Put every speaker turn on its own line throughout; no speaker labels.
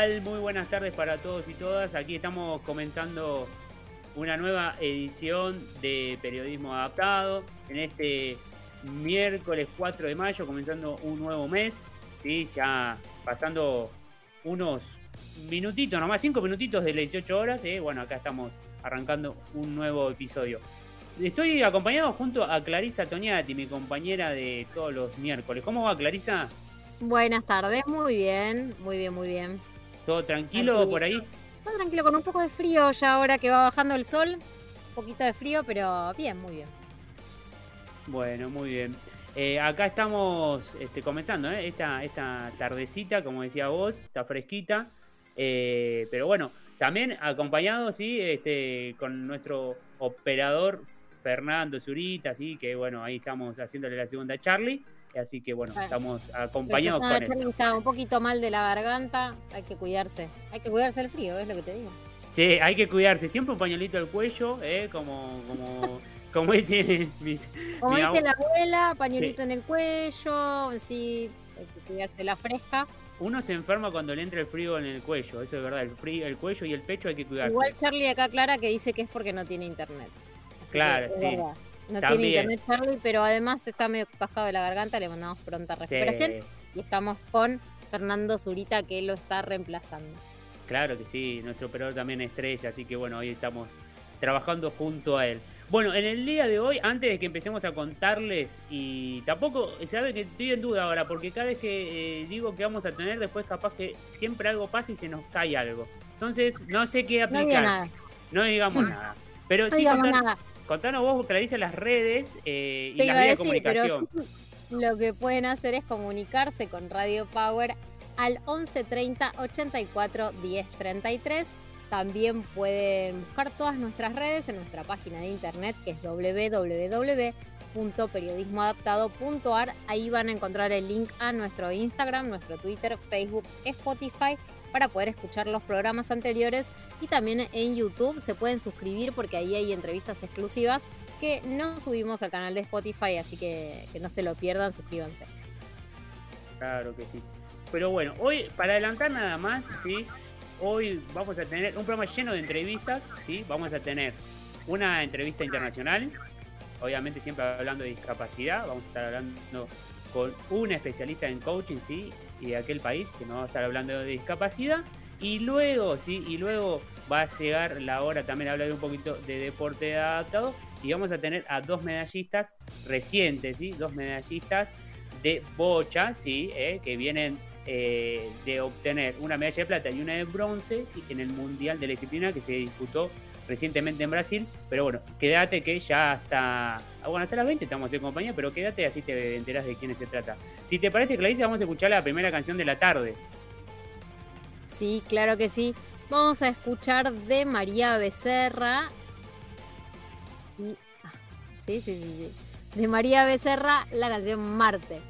Muy buenas tardes para todos y todas. Aquí estamos comenzando una nueva edición de Periodismo Adaptado en este miércoles 4 de mayo, comenzando un nuevo mes. ¿sí? Ya pasando unos minutitos, nomás 5 minutitos de las 18 horas. ¿eh? Bueno, acá estamos arrancando un nuevo episodio. Estoy acompañado junto a Clarisa Toniati, mi compañera de todos los miércoles. ¿Cómo va Clarisa?
Buenas tardes, muy bien, muy bien, muy bien.
¿Todo tranquilo por ahí?
Todo tranquilo, con un poco de frío ya ahora que va bajando el sol. Un poquito de frío, pero bien, muy bien.
Bueno, muy bien. Eh, acá estamos este, comenzando ¿eh? esta, esta tardecita, como decía vos, está fresquita. Eh, pero bueno, también acompañado, sí, este, con nuestro operador Fernando Zurita, sí, que bueno, ahí estamos haciéndole la segunda a Charlie. Así que bueno, estamos acompañados con él.
Está un poquito mal de la garganta, hay que cuidarse. Hay que cuidarse el frío, es lo que te digo.
Sí, hay que cuidarse. Siempre un pañuelito al cuello, ¿eh? como, como, como dicen mis.
Como dice la abuela, pañuelito en el cuello, sí, hay que cuidarse la fresca.
Uno se enferma cuando le entra el frío en el cuello, eso es verdad. El, frío, el cuello y el pecho hay que cuidarse.
Igual Charlie acá clara que dice que es porque no tiene internet.
claro, sí.
No tiene internet Charlie, pero además está medio cascado de la garganta, le mandamos pronta recuperación. Y estamos con Fernando Zurita que lo está reemplazando.
Claro que sí, nuestro operador también estrella, así que bueno, hoy estamos trabajando junto a él. Bueno, en el día de hoy, antes de que empecemos a contarles, y tampoco, sabe que estoy en duda ahora, porque cada vez que eh, digo que vamos a tener, después capaz que siempre algo pasa y se nos cae algo. Entonces, no sé qué aplicar. No, digamos nada. Pero
no sí digamos nada.
Contanos vos, dice las redes eh, y las vías de comunicación.
lo que pueden hacer es comunicarse con Radio Power al 1130 84 10 33. También pueden buscar todas nuestras redes en nuestra página de internet que es www.periodismoadaptado.ar. Ahí van a encontrar el link a nuestro Instagram, nuestro Twitter, Facebook, Spotify para poder escuchar los programas anteriores y también en YouTube se pueden suscribir porque ahí hay entrevistas exclusivas que no subimos al canal de Spotify, así que, no se lo pierdan, suscríbanse.
Claro que sí. Pero bueno, hoy, para adelantar nada más, ¿sí? Hoy vamos a tener un programa lleno de entrevistas, ¿sí? Vamos a tener una entrevista internacional, obviamente siempre hablando de discapacidad, vamos a estar hablando con un especialista en coaching, ¿sí? Y de aquel país que nos va a estar hablando de discapacidad. Y luego, sí, y luego va a llegar la hora también hablar un poquito de deporte adaptado. Y vamos a tener a dos medallistas recientes, ¿sí? Dos medallistas de bocha, ¿sí? Eh, que vienen eh, de obtener una medalla de plata y una de bronce ¿sí? en el Mundial de la Disciplina que se disputó recientemente en Brasil. Pero bueno, quédate que ya está. Ah, bueno, hasta las 20 estamos en compañía, pero quédate así te enteras de quién se trata. Si te parece, Clarice, vamos a escuchar la primera canción de la tarde.
Sí, claro que sí. Vamos a escuchar de María Becerra. Ah, sí, sí, sí, sí. De María Becerra la canción Marte.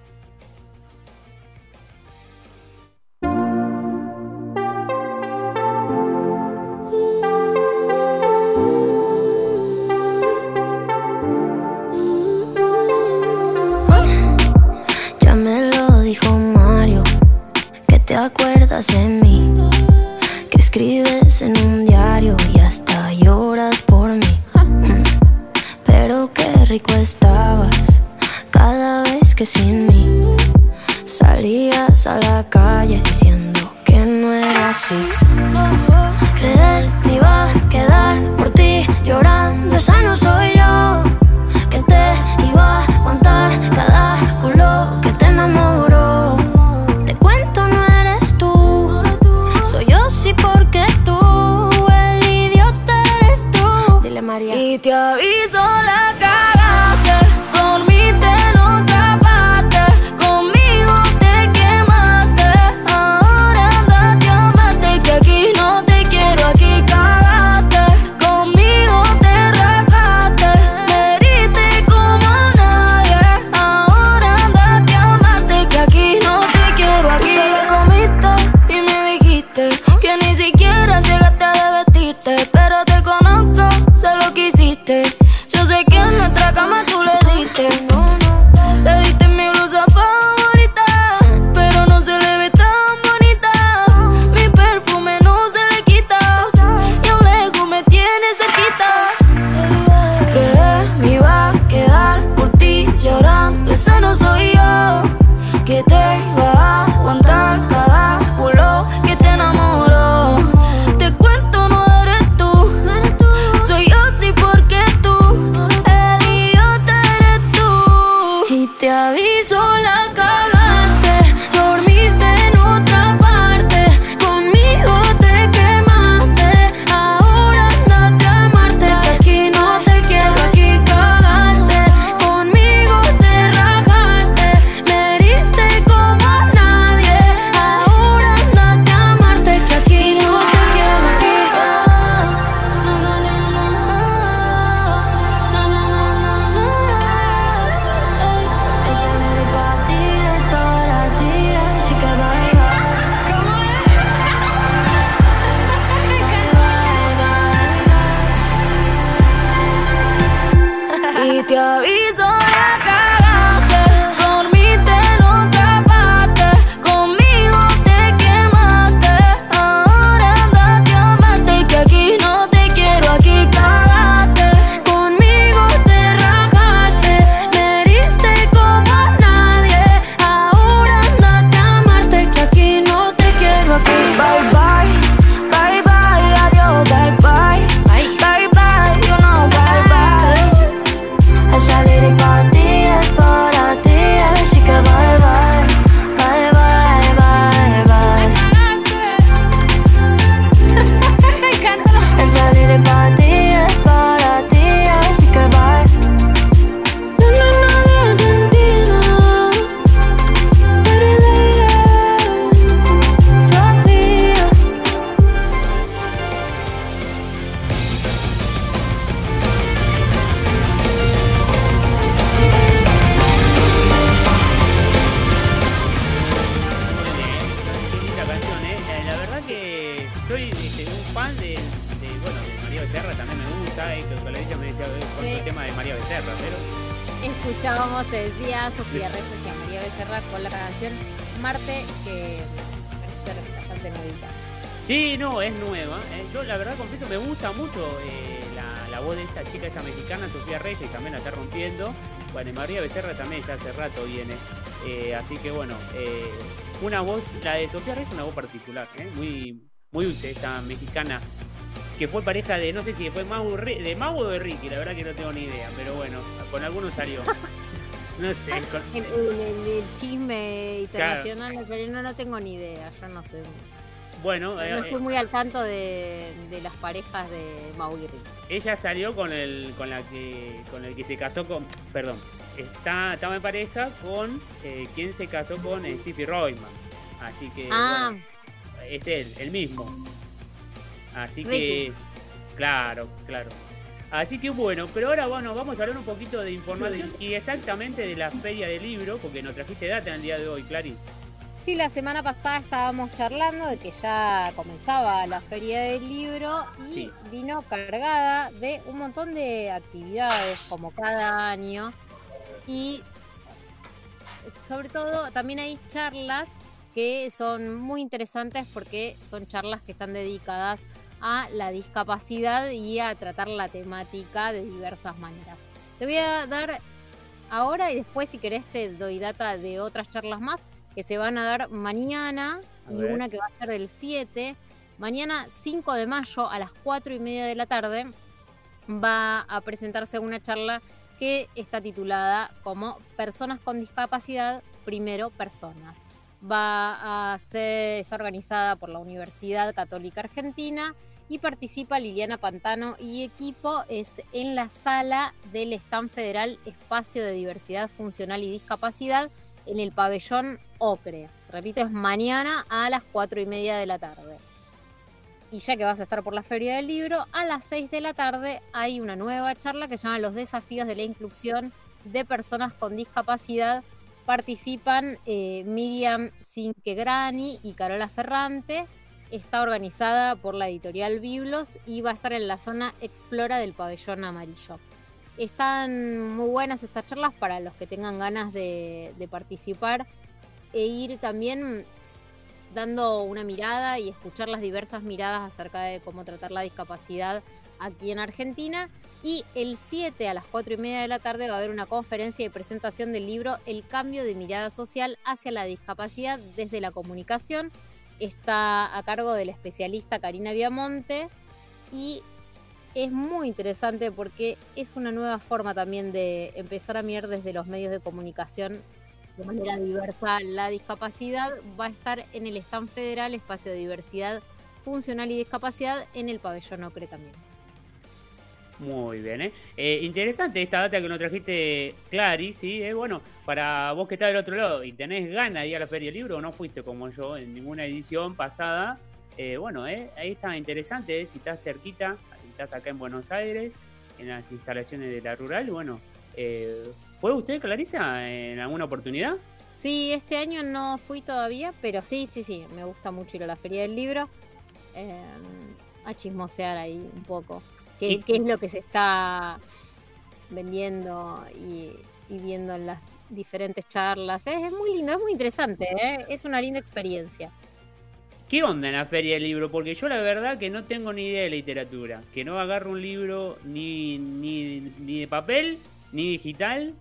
Una voz, la de Sofía Reyes es una voz particular, muy, muy dulce, esta mexicana que fue pareja de, no sé si fue Mau, de Mau o de Ricky, la verdad que no tengo ni idea, pero bueno, con algunos salió. No sé.
El, chisme internacional, no, no tengo ni idea, yo no sé.
Bueno,
no estoy muy al tanto de, las parejas de Mau y Ricky.
Ella salió con el con la que con el que se casó con, perdón, está estaba en pareja con eh, quien se casó con Stevie Royman. Así que ah. es él, el mismo. Así que, claro, claro. Así que bueno, pero ahora bueno, vamos a hablar un poquito de información y exactamente de la feria del libro, porque nos trajiste data en el día de hoy, Clary.
Sí, la semana pasada estábamos charlando de que ya comenzaba la feria del libro y vino cargada de un montón de actividades como cada año y sobre todo también hay charlas que son muy interesantes porque son charlas que están dedicadas a la discapacidad y a tratar la temática de diversas maneras. Te voy a dar ahora y después si querés te doy data de otras charlas más que se van a dar mañana y una que va a ser del 7. Mañana 5 de mayo a las 4 y media de la tarde va a presentarse una charla que está titulada como Personas con discapacidad, primero personas. Va a ser, está organizada por la Universidad Católica Argentina y participa Liliana Pantano y equipo es en la sala del stand federal Espacio de Diversidad Funcional y Discapacidad en el pabellón Ocre. Repito, es mañana a las 4 y media de la tarde. Y ya que vas a estar por la Feria del Libro, a las 6 de la tarde hay una nueva charla que se llama Los desafíos de la inclusión de personas con discapacidad. Participan eh, Miriam Cinquegrani y Carola Ferrante está organizada por la editorial Biblos y va a estar en la zona Explora del pabellón amarillo. Están muy buenas estas charlas para los que tengan ganas de, participar e ir también dando una mirada y escuchar las diversas miradas acerca de cómo tratar la discapacidad aquí en Argentina. Y el 7 a las 4 y media de la tarde va a haber una conferencia y presentación del libro El cambio de mirada social hacia la discapacidad desde la comunicación está a cargo del especialista Karina Viamonte y es muy interesante porque es una nueva forma también de empezar a mirar desde los medios de comunicación de manera diversa la discapacidad. Va a estar en el stand federal Espacio de Diversidad Funcional y Discapacidad en el pabellón Ocre también.
Muy bien, ¿eh? ¿eh? Interesante esta data que nos trajiste, Clary, ¿sí? Eh, bueno, para vos que estás del otro lado y tenés ganas de ir a la Feria del Libro, o no fuiste como yo en ninguna edición pasada, eh, bueno, eh, ahí está interesante, si estás cerquita, estás acá en Buenos Aires, en las instalaciones de la rural, bueno, ¿fue usted, Clarisa, en alguna oportunidad?
Sí, este año no fui todavía, pero sí, sí, sí, me gusta mucho ir a la Feria del Libro, a chismosear ahí un poco qué, es lo que se está vendiendo y, viendo en las diferentes charlas. Es, muy lindo, es muy interesante, ¿eh? es una linda experiencia.
¿Qué onda en la feria del libro? Porque yo la verdad que no tengo ni idea de literatura, que no agarro un libro ni, ni, ni de papel, ni digital.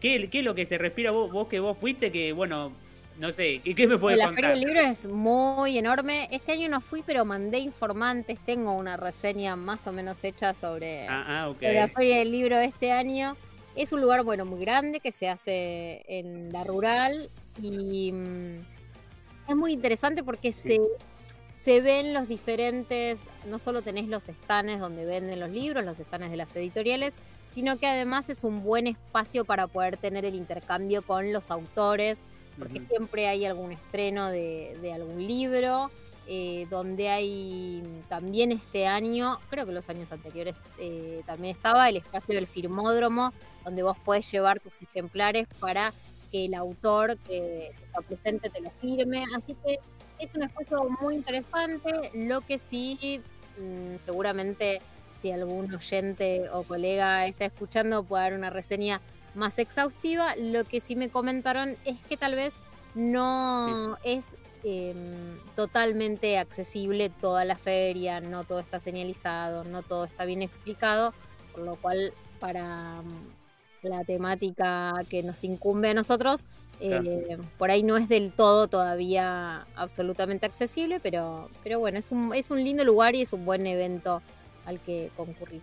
¿Qué, ¿Qué, es lo que se respira vos, vos que vos fuiste? Que bueno, no sé, ¿qué, me puedes
la
contar?
La Feria del Libro es muy enorme. Este año no fui, pero mandé informantes. Tengo una reseña más o menos hecha sobre,
ah, ah,
la Feria del Libro este año. Es un lugar, bueno, muy grande que se hace en la rural y mm, es muy interesante porque se, se ven los diferentes, no solo tenés los estanes donde venden los libros, los estanes de las editoriales, sino que además es un buen espacio para poder tener el intercambio con los autores, porque siempre hay algún estreno de, algún libro, eh, donde hay también este año, creo que los años anteriores eh, también estaba el espacio del firmódromo, donde vos podés llevar tus ejemplares para que el autor que está presente te lo firme. Así que es un espacio muy interesante, lo que sí, mm, seguramente si algún oyente o colega está escuchando puede dar una reseña más exhaustiva, lo que sí me comentaron es que tal vez no es em, totalmente accesible toda la feria, no todo está señalizado, no todo está bien explicado, por lo cual para mm, la temática que nos incumbe a nosotros, eh, por ahí no es del todo todavía absolutamente accesible, pero, pero bueno, es un, es un lindo lugar y es un buen evento al que concurrir.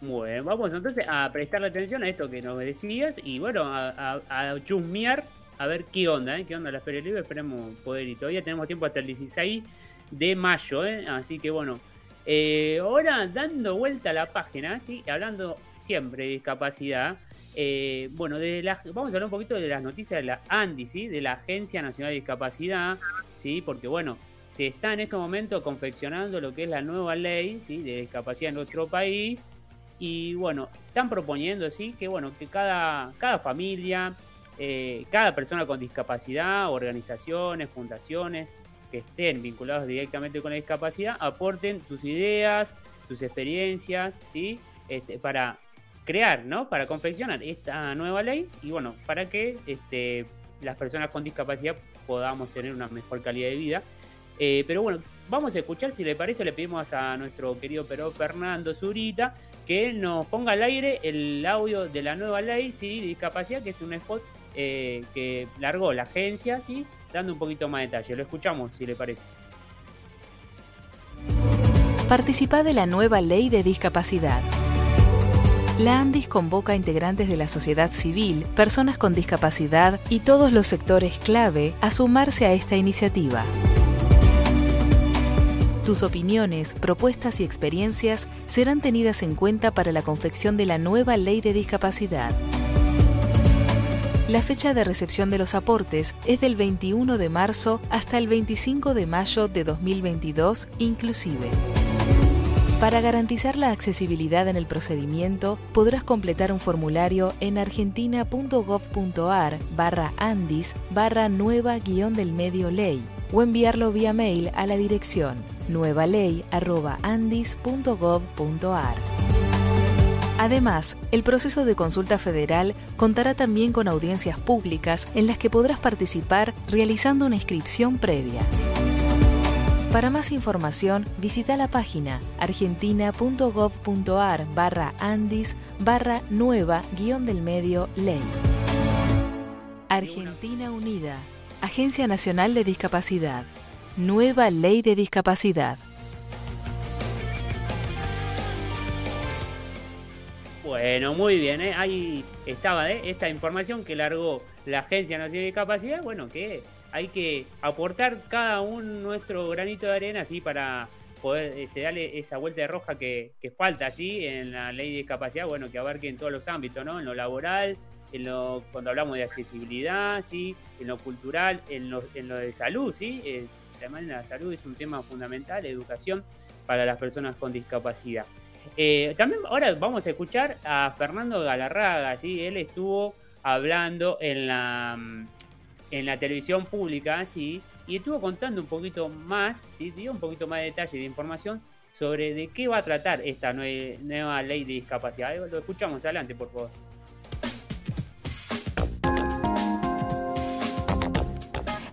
Bueno, vamos entonces a prestarle atención a esto que nos decías y bueno, a, a, chusmear a ver qué onda, ¿eh? qué onda la Feria Libre, esperemos poder y todavía tenemos tiempo hasta el 16 de mayo, ¿eh? así que bueno, eh, ahora dando vuelta a la página, ¿sí? hablando siempre de discapacidad, eh, bueno, de la, vamos a hablar un poquito de las noticias de la ANDI, ¿sí? de la Agencia Nacional de Discapacidad, ¿sí? porque bueno, se está en este momento confeccionando lo que es la nueva ley ¿sí? de discapacidad en nuestro país y bueno, están proponiendo ¿sí? que bueno, que cada, cada familia, eh, cada persona con discapacidad, organizaciones, fundaciones que estén vinculados directamente con la discapacidad, aporten sus ideas, sus experiencias, ¿sí? Este, para crear, ¿no? Para confeccionar esta nueva ley y bueno, para que este, las personas con discapacidad podamos tener una mejor calidad de vida. Eh, pero bueno, vamos a escuchar, si le parece, le pedimos a nuestro querido pero Fernando Zurita que nos ponga al aire el audio de la nueva ley ¿sí? de discapacidad, que es un spot eh, que largó la agencia, ¿sí? dando un poquito más de detalle. Lo escuchamos, si le parece.
Participa de la nueva ley de discapacidad. La ANDIS convoca a integrantes de la sociedad civil, personas con discapacidad y todos los sectores clave a sumarse a esta iniciativa. Tus opiniones, propuestas y experiencias serán tenidas en cuenta para la confección de la nueva ley de discapacidad. La fecha de recepción de los aportes es del 21 de marzo hasta el 25 de mayo de 2022 inclusive. Para garantizar la accesibilidad en el procedimiento, podrás completar un formulario en argentina.gov.ar barra andis barra nueva guion del medio ley o enviarlo vía mail a la dirección nuevaley.andis.gov.ar. Además, el proceso de consulta federal contará también con audiencias públicas en las que podrás participar realizando una inscripción previa. Para más información, visita la página argentina.gov.ar barra andis barra nueva guion del medio ley. Argentina Unida, Agencia Nacional de Discapacidad, Nueva Ley de Discapacidad.
Bueno, muy bien, ¿eh? ahí estaba ¿eh? esta información que largó la Agencia Nacional de Discapacidad, bueno, que hay que aportar cada uno nuestro granito de arena así para poder este, darle esa vuelta de roja que, falta así en la ley de discapacidad, bueno, que abarque en todos los ámbitos, ¿no? En lo laboral, en lo, cuando hablamos de accesibilidad, ¿sí? En lo cultural, en lo, en lo de salud, ¿sí? Es, además la salud es un tema fundamental, educación para las personas con discapacidad. Eh, también ahora vamos a escuchar a Fernando Galarraga, ¿sí? Él estuvo hablando en la, en la televisión pública, ¿sí? Y estuvo contando un poquito más, ¿sí? Dio un poquito más de detalle de información sobre de qué va a tratar esta nueva ley de discapacidad. Lo escuchamos adelante, por favor.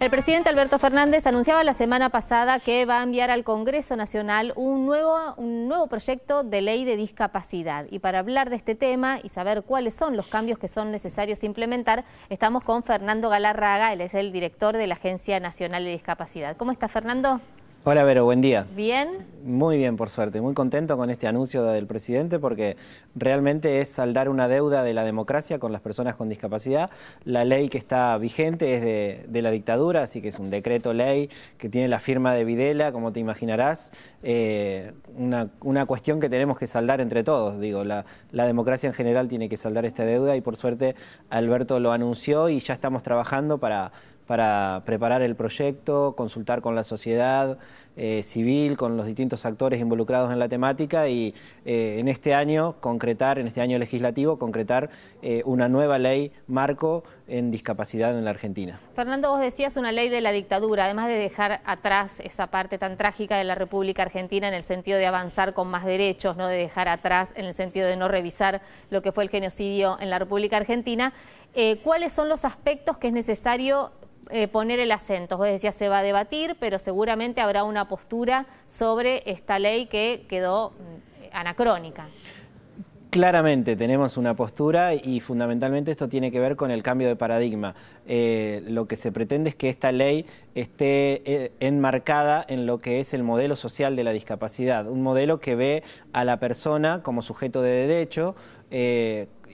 El presidente Alberto Fernández anunciaba la semana pasada que va a enviar al Congreso Nacional un nuevo, un nuevo proyecto de ley de discapacidad. Y para hablar de este tema y saber cuáles son los cambios que son necesarios implementar, estamos con Fernando Galarraga, él es el director de la Agencia Nacional de Discapacidad. ¿Cómo está Fernando?
Hola Vero, buen día.
¿Bien?
Muy bien, por suerte. Muy contento con este anuncio del presidente porque realmente es saldar una deuda de la democracia con las personas con discapacidad. La ley que está vigente es de, la dictadura, así que es un decreto ley que tiene la firma de Videla, como te imaginarás. Eh, una, cuestión que tenemos que saldar entre todos. Digo, la, la democracia en general tiene que saldar esta deuda y por suerte Alberto lo anunció y ya estamos trabajando para para preparar el proyecto, consultar con la sociedad, eh, civil, con los distintos actores involucrados en la temática y eh, en este año concretar, en este año legislativo, concretar una nueva ley marco en discapacidad en la Argentina.
Fernando, vos decías una ley de la dictadura, además de dejar atrás esa parte tan trágica de la República Argentina en el sentido de avanzar con más derechos, no de dejar atrás en el sentido de no revisar lo que fue el genocidio en la República Argentina. Eh, ¿Cuáles son los aspectos que es necesario eh, poner el acento? Vos decías se va a debatir, pero seguramente habrá una postura sobre esta ley que quedó mm, anacrónica.
Claramente tenemos una postura y fundamentalmente esto tiene que ver con el cambio de paradigma. Eh, lo que se pretende es que esta ley esté eh, enmarcada en lo que es el modelo social de la discapacidad, un modelo que ve a la persona como sujeto de derecho,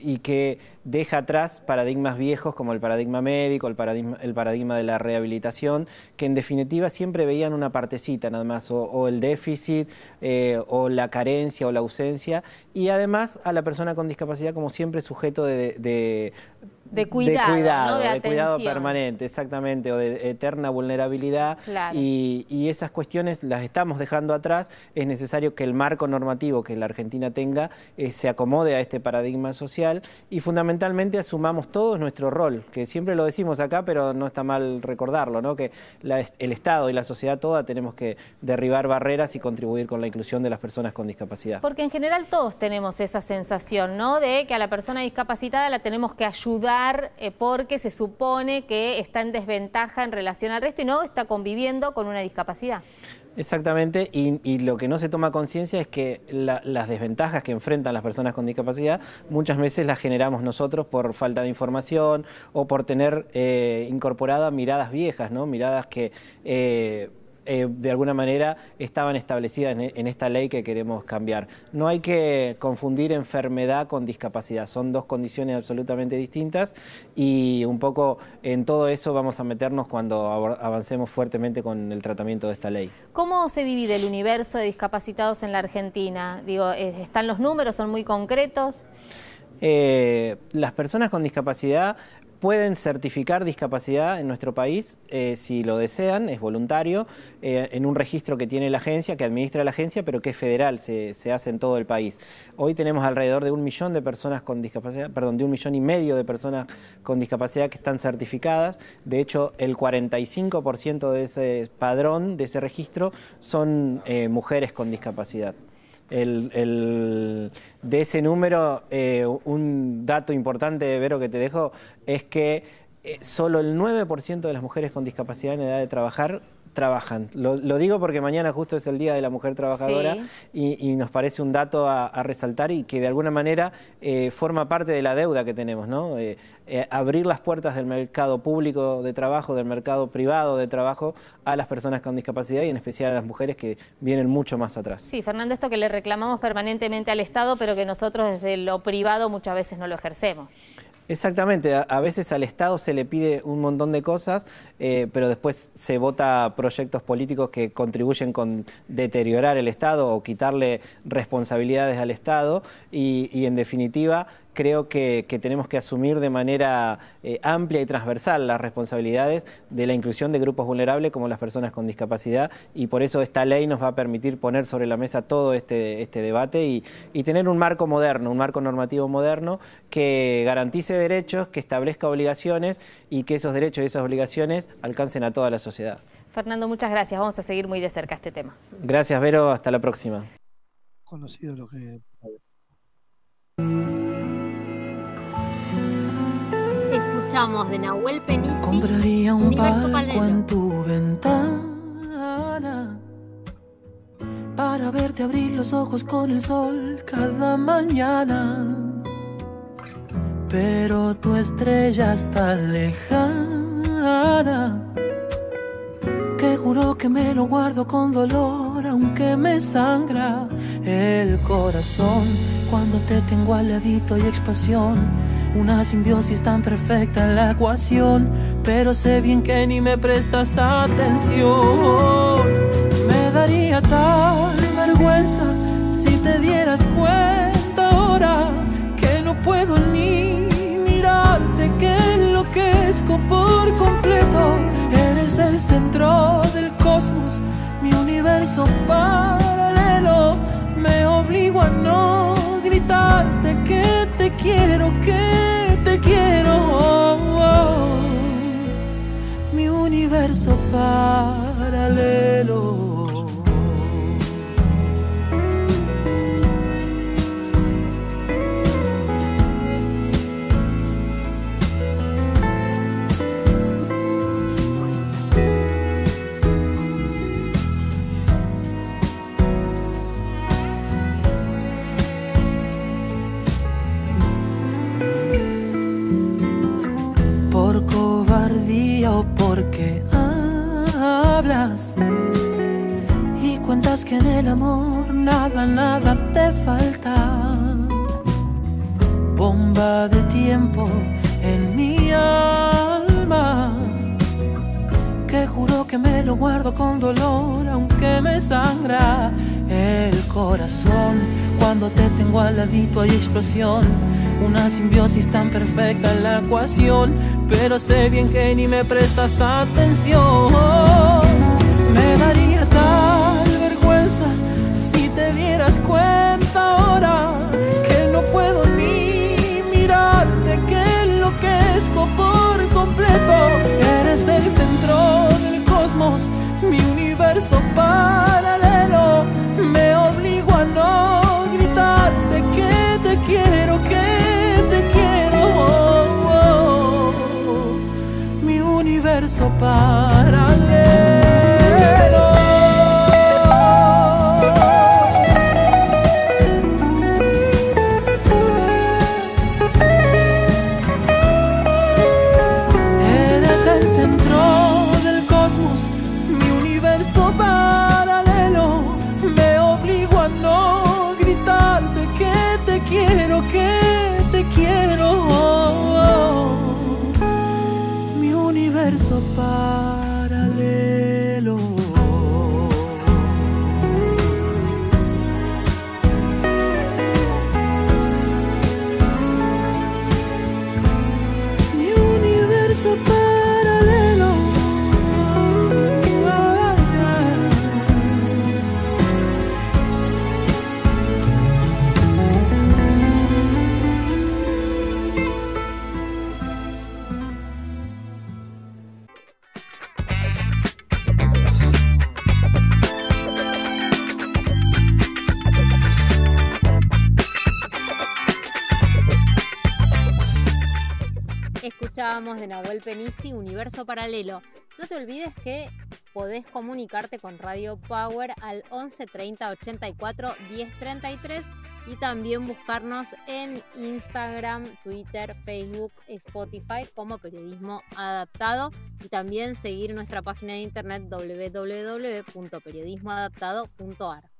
y que deja atrás paradigmas viejos como el paradigma médico, el paradigma, el paradigma de la rehabilitación, que en definitiva siempre veían una partecita nada más, o, el déficit, eh, o la carencia, o la ausencia, y además a la persona con discapacidad como siempre sujeto de
de cuidado,
de, cuidado, permanente, exactamente, o de eterna vulnerabilidad. Y, esas cuestiones las estamos dejando atrás. Es necesario que el marco normativo que la Argentina tenga eh, se acomode a este paradigma social y fundamentalmente asumamos todos nuestro rol, que siempre lo decimos acá, pero no está mal recordarlo, ¿no? que el Estado y la sociedad toda tenemos que derribar barreras y contribuir con la inclusión de las personas con discapacidad.
Porque en general todos tenemos esa sensación, ¿no? De que a la persona discapacitada la tenemos que ayudar eh, porque se supone que está en desventaja en relación al resto y no está conviviendo con una discapacidad.
Exactamente, y, lo que no se toma conciencia es que las desventajas que enfrentan las personas con discapacidad muchas veces las generamos nosotros por falta de información o por tener eh, incorporadas miradas viejas, miradas que eh, eh, de alguna manera estaban establecidas en, esta ley que queremos cambiar. No hay que confundir enfermedad con discapacidad, son dos condiciones absolutamente distintas y un poco en todo eso vamos a meternos cuando avancemos fuertemente con el tratamiento de esta ley.
¿Cómo se divide el universo de discapacitados en la Argentina? Digo, eh, ¿están los números? ¿Son muy concretos?
Eh, las personas con discapacidad pueden certificar discapacidad en nuestro país eh, si lo desean, es voluntario, eh, en un registro que tiene la agencia, que administra la agencia, pero que es federal, se, hace en todo el país. Hoy tenemos alrededor de un millón de personas con discapacidad, perdón, de un millón y medio de personas con discapacidad que están certificadas. De hecho, el 45% de ese padrón, de ese registro, son eh, mujeres con discapacidad. El, de ese número, eh, un dato importante, Vero, que te dejo, es que eh, solo el 9% de las mujeres con discapacidad en edad de trabajar trabajan. Lo, digo porque mañana justo es el Día de la Mujer Trabajadora y, nos parece un dato a, resaltar y que de alguna manera eh, forma parte de la deuda que tenemos, ¿no? Eh, eh, abrir las puertas del mercado público de trabajo, del mercado privado de trabajo a las personas con discapacidad y en especial a las mujeres que vienen mucho más atrás.
Sí, Fernando, esto que le reclamamos permanentemente al Estado, pero que nosotros desde lo privado muchas veces no lo ejercemos.
Exactamente, a, veces al Estado se le pide un montón de cosas, eh, pero después se vota proyectos políticos que contribuyen con deteriorar el Estado o quitarle responsabilidades al Estado y en definitiva creo que, tenemos que asumir de manera eh, amplia y transversal las responsabilidades de la inclusión de grupos vulnerables como las personas con discapacidad y por eso esta ley nos va a permitir poner sobre la mesa todo este, este debate y, tener un marco moderno, un marco normativo moderno que garantice derechos, que establezca obligaciones y que esos derechos y esas obligaciones alcancen a toda la sociedad.
Fernando, muchas gracias. Vamos a seguir muy de cerca este tema.
Gracias, Vero. Hasta la próxima.
Conocido lo que...
de Nahuel Penici.
Compraría un palco en tu ventana para verte abrir los ojos con el sol cada mañana. Pero tu estrella está lejana que juro que me lo guardo con dolor aunque me sangra el corazón cuando te tengo al ladito y expansión una simbiosis tan perfecta en la ecuación, pero sé bien que ni me prestas atención. Me daría tal vergüenza si te dieras cuenta ahora que no puedo ni mirarte, que enloquezco por completo. Eres el centro del cosmos, mi universo paralelo. Me obligo a no gritarte que te quiero, que te quiero. Mi universo paralelo. Porque hablas y cuentas que en el amor nada, nada te falta. Bomba de tiempo en mi alma que juro que me lo guardo con dolor aunque me sangra el corazón cuando te tengo al ladito hay explosión una simbiosis tan perfecta en la ecuación, pero sé bien que ni me prestas atención. Me daría tal vergüenza si te dieras cuenta ahora que no puedo ni mirarte, que enloquezco por completo. Eres el centro del cosmos, mi universo paralelo. Me obligo a no gritarte que te quiero, que universo paralelo. Eres
de Nahuel Penisi, Universo Paralelo. No te olvides que podés comunicarte con Radio Power al 11 30 84 10 33 y también buscarnos en Instagram, Twitter, Facebook, Spotify como Periodismo Adaptado y también seguir nuestra página de internet www.periodismoadaptado.ar.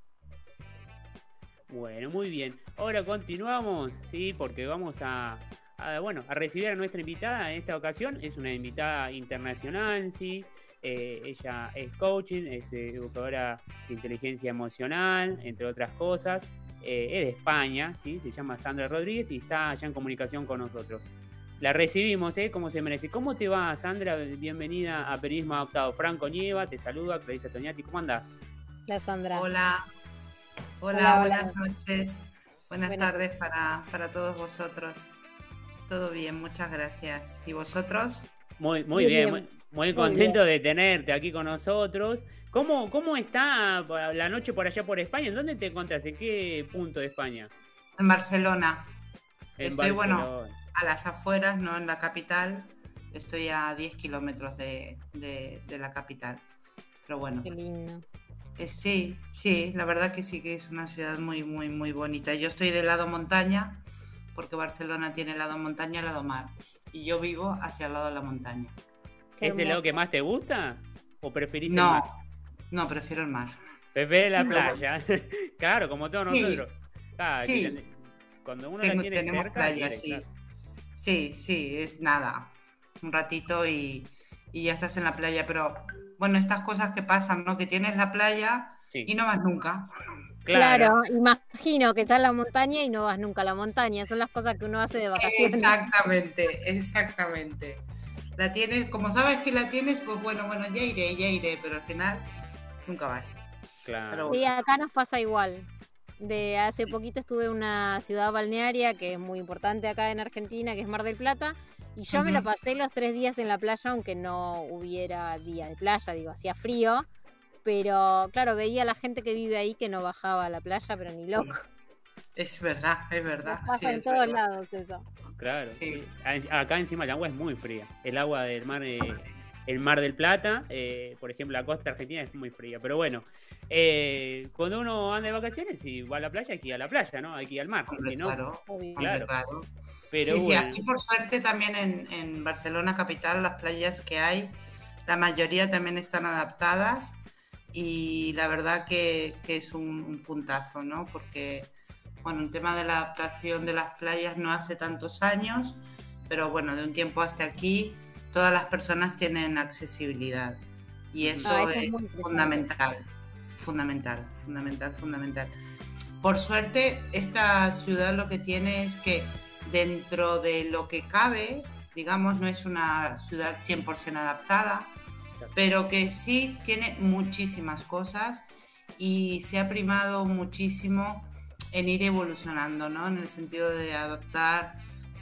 Bueno, muy bien. Ahora continuamos, sí, porque vamos a, a, bueno, a recibir a nuestra invitada en esta ocasión. Es una invitada internacional, sí. Eh, ella es coaching, es eh, educadora de inteligencia emocional, entre otras cosas. Eh, es de España, ¿sí? se llama Sandra Rodríguez y está allá en comunicación con nosotros. La recibimos, ¿eh? Como se merece. ¿Cómo te va, Sandra? Bienvenida a Periodismo Adaptado. Franco Nieva, te saluda, Clarisa Toñati. ¿Cómo andás?
Hola, Sandra.
Hola. Hola,
Hola,
buenas
hola.
noches. Buenas
Buenas-
tardes para, para todos vosotros. Todo bien, muchas gracias. ¿Y vosotros?
Muy, muy
Muy
bien,
bien.
muy, muy contento de tenerte aquí con nosotros. ¿Cómo, ¿Cómo está la noche por allá por España? ¿En dónde te encontrás? ¿En qué punto de España?
En Barcelona,
En
Estoy, bueno, a las afueras, no en la capital. Estoy a 10 kilómetros de, de- de la capital. Pero bueno,
Qué lindo.
eh, sí, sí, la verdad que sí que es una ciudad muy, muy, muy bonita. Yo estoy del lado montaña, porque Barcelona tiene lado montaña y lado mar. Y yo vivo hacia el lado de la montaña.
¿Es el lado que más te gusta? ¿O preferís el
No,
mar?
no, prefiero el mar.
Preferís la
No.
playa. claro, como todos
Sí.
nosotros.
Sí.
que ten- Cuando uno
Tengo-
la tiene
tenemos
cerca,
playa,
quiere,
sí.
claro.
Sí, sí, es nada. Un ratito y, y ya estás en la playa. Pero bueno, estas cosas que pasan, ¿no? Que tienes la playa
Sí,
y no vas nunca.
Claro. imagino que está en la montaña y no vas nunca a la montaña. Son las cosas que uno hace de vacaciones.
Exactamente, exactamente. La tienes, como sabes que la tienes, pues bueno, bueno, ya iré, ya iré, pero al final nunca vas.
Claro.
Sí, acá nos pasa igual. De hace poquito estuve en una ciudad balnearia que es muy importante acá en Argentina, que es Mar del Plata, y yo me la pasé los tres días en la playa, aunque no hubiera día de playa, digo, hacía frío, pero claro, veía a la gente que vive ahí que no bajaba a la playa, pero ni loco.
Es verdad, es verdad.
Nos pasa
sí,
en
es
todos
verdad.
lados eso.
Claro.
Sí.
sí. A- Acá encima el agua es muy fría. El agua del mar, eh, el mar del Plata, eh, por ejemplo, la costa argentina es muy fría. Pero bueno, eh, cuando uno anda de vacaciones y va a la playa, hay que ir a la playa, ¿no? Hay que ir al mar.
Hombre,
Si no,
claro,
Obvio.
Claro. pero
sí, sí,
bueno,
aquí por suerte también en, en Barcelona capital las playas que hay, la mayoría también están adaptadas y la verdad que, que es un, un puntazo, ¿no? Porque, bueno, el tema de la adaptación de las playas no hace tantos años, pero bueno, de un tiempo hasta aquí todas las personas tienen accesibilidad y eso,
Ah, eso es
es, fundamental, fundamental, fundamental, fundamental. Por suerte, esta ciudad lo que tiene es que dentro de lo que cabe, digamos, no es una ciudad 100% adaptada, pero que sí tiene muchísimas cosas y se ha primado muchísimo en ir evolucionando, ¿no? En el sentido de adaptar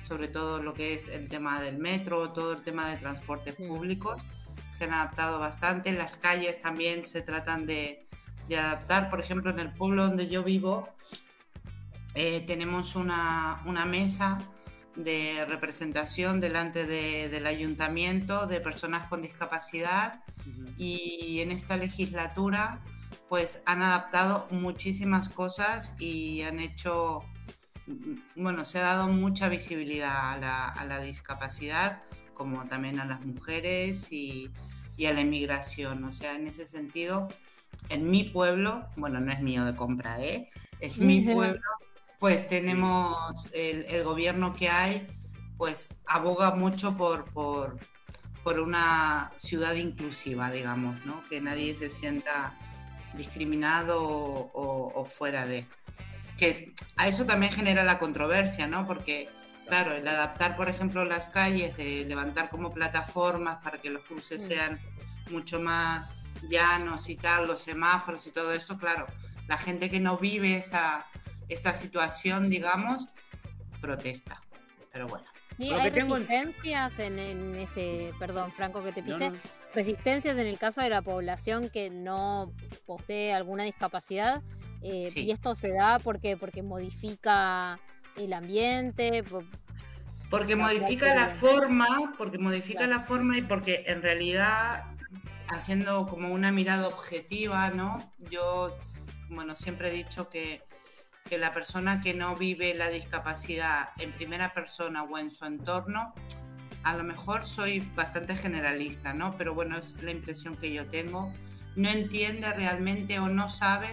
sobre todo lo que es el tema del metro, todo el tema de transportes
Mm.
públicos, se han adaptado bastante, las calles también se tratan de, de adaptar, por ejemplo, en el pueblo donde yo vivo, eh, tenemos una, una mesa de representación delante de- del ayuntamiento de personas con discapacidad y en esta legislatura pues han adaptado muchísimas cosas y han hecho, mm, bueno, se ha dado mucha visibilidad a la, a la discapacidad como también a las mujeres y, y a la inmigración. O sea, en ese sentido, en mi pueblo, bueno, no es mío de compra, ¿eh? Es mi pueblo, pues tenemos el, el gobierno que hay, pues aboga mucho por, por, por una ciudad inclusiva, digamos, ¿no? Que nadie se sienta discriminado o, o- o fuera de. Que a eso también genera la controversia, ¿no? Porque, claro, el adaptar, por ejemplo, las calles, de levantar como plataformas para que los cruces sean mucho más llanos y tal, los semáforos y todo esto, claro, la gente que no vive esta, esta situación, digamos, protesta. Pero bueno.
Y hay resistencias en, en ese, perdón, Franco, que te pisé,
no.
resistencias en el caso de la población que no posee alguna discapacidad. eh,
Sí.
Y esto se da porque, porque modifica el ambiente. po-
Porque modifica la forma, porque modifica
Claro.
la forma y porque en realidad, haciendo como una mirada objetiva, ¿no? Yo, bueno, siempre he dicho que, que la persona que no vive la discapacidad en primera persona o en su entorno, a lo mejor soy bastante generalista, ¿no? Pero bueno, es la impresión que yo tengo. No entiende realmente o no sabe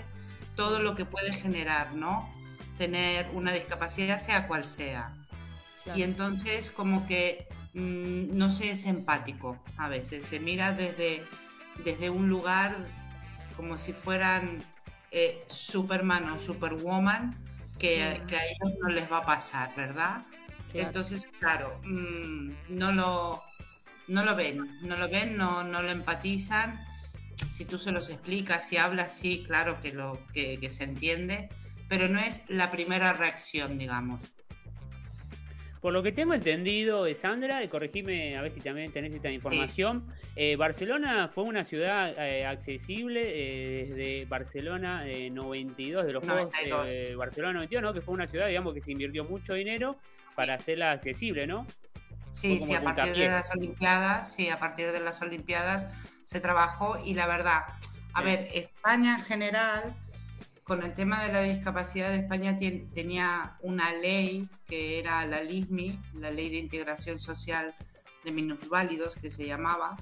todo lo que puede generar, ¿no? Tener una discapacidad, sea cual sea.
claro.
Y entonces como que mm, no se es empático a veces, se mira desde, desde un lugar como si fueran eh, Superman o Superwoman, que, que a ellos no les va a pasar, ¿verdad?
Claro.
Entonces, claro, mm, no, lo, no lo ven, no lo ven, no, no lo empatizan. Si tú se los explicas, si hablas, sí, claro que, lo, que, que se entiende, pero no es la primera reacción, digamos.
Por lo que tengo entendido, eh, Sandra, y corregime a ver si también tenés esta información, eh, Barcelona fue una ciudad eh, accesible eh, desde Barcelona eh, 92, de los Juegos
92.
eh, Barcelona 92, ¿no? Que fue una ciudad, digamos, que se invirtió mucho dinero para hacerla accesible, ¿no?
Sí, sí, a partir de las Olimpiadas, sí, a partir de las Olimpiadas se trabajó y la verdad, a ver, España en general, con el tema de la discapacidad, España tien- tenía una ley que era la LISMI, la Ley de Integración Social de Minusválidos, que se llamaba.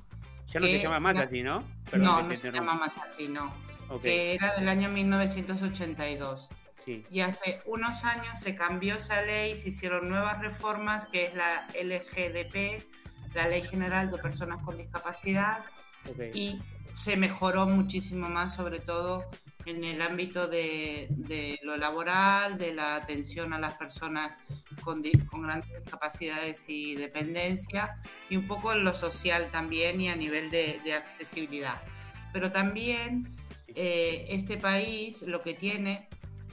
Ya no se llama más así, ¿no?
no,
que
no
te
se llama más así, no.
Ok,
Que era del año 1982.
sí.
Y hace unos años se cambió esa ley, se hicieron nuevas reformas, que es la LGDP, la Ley General de Personas con Discapacidad,
ok.
y se mejoró muchísimo más, sobre todo en el ámbito de, de lo laboral, de la atención a las personas con, con grandes discapacidades y dependencia, y un poco en lo social también y a nivel de, de accesibilidad. Pero también eh, este país lo que tiene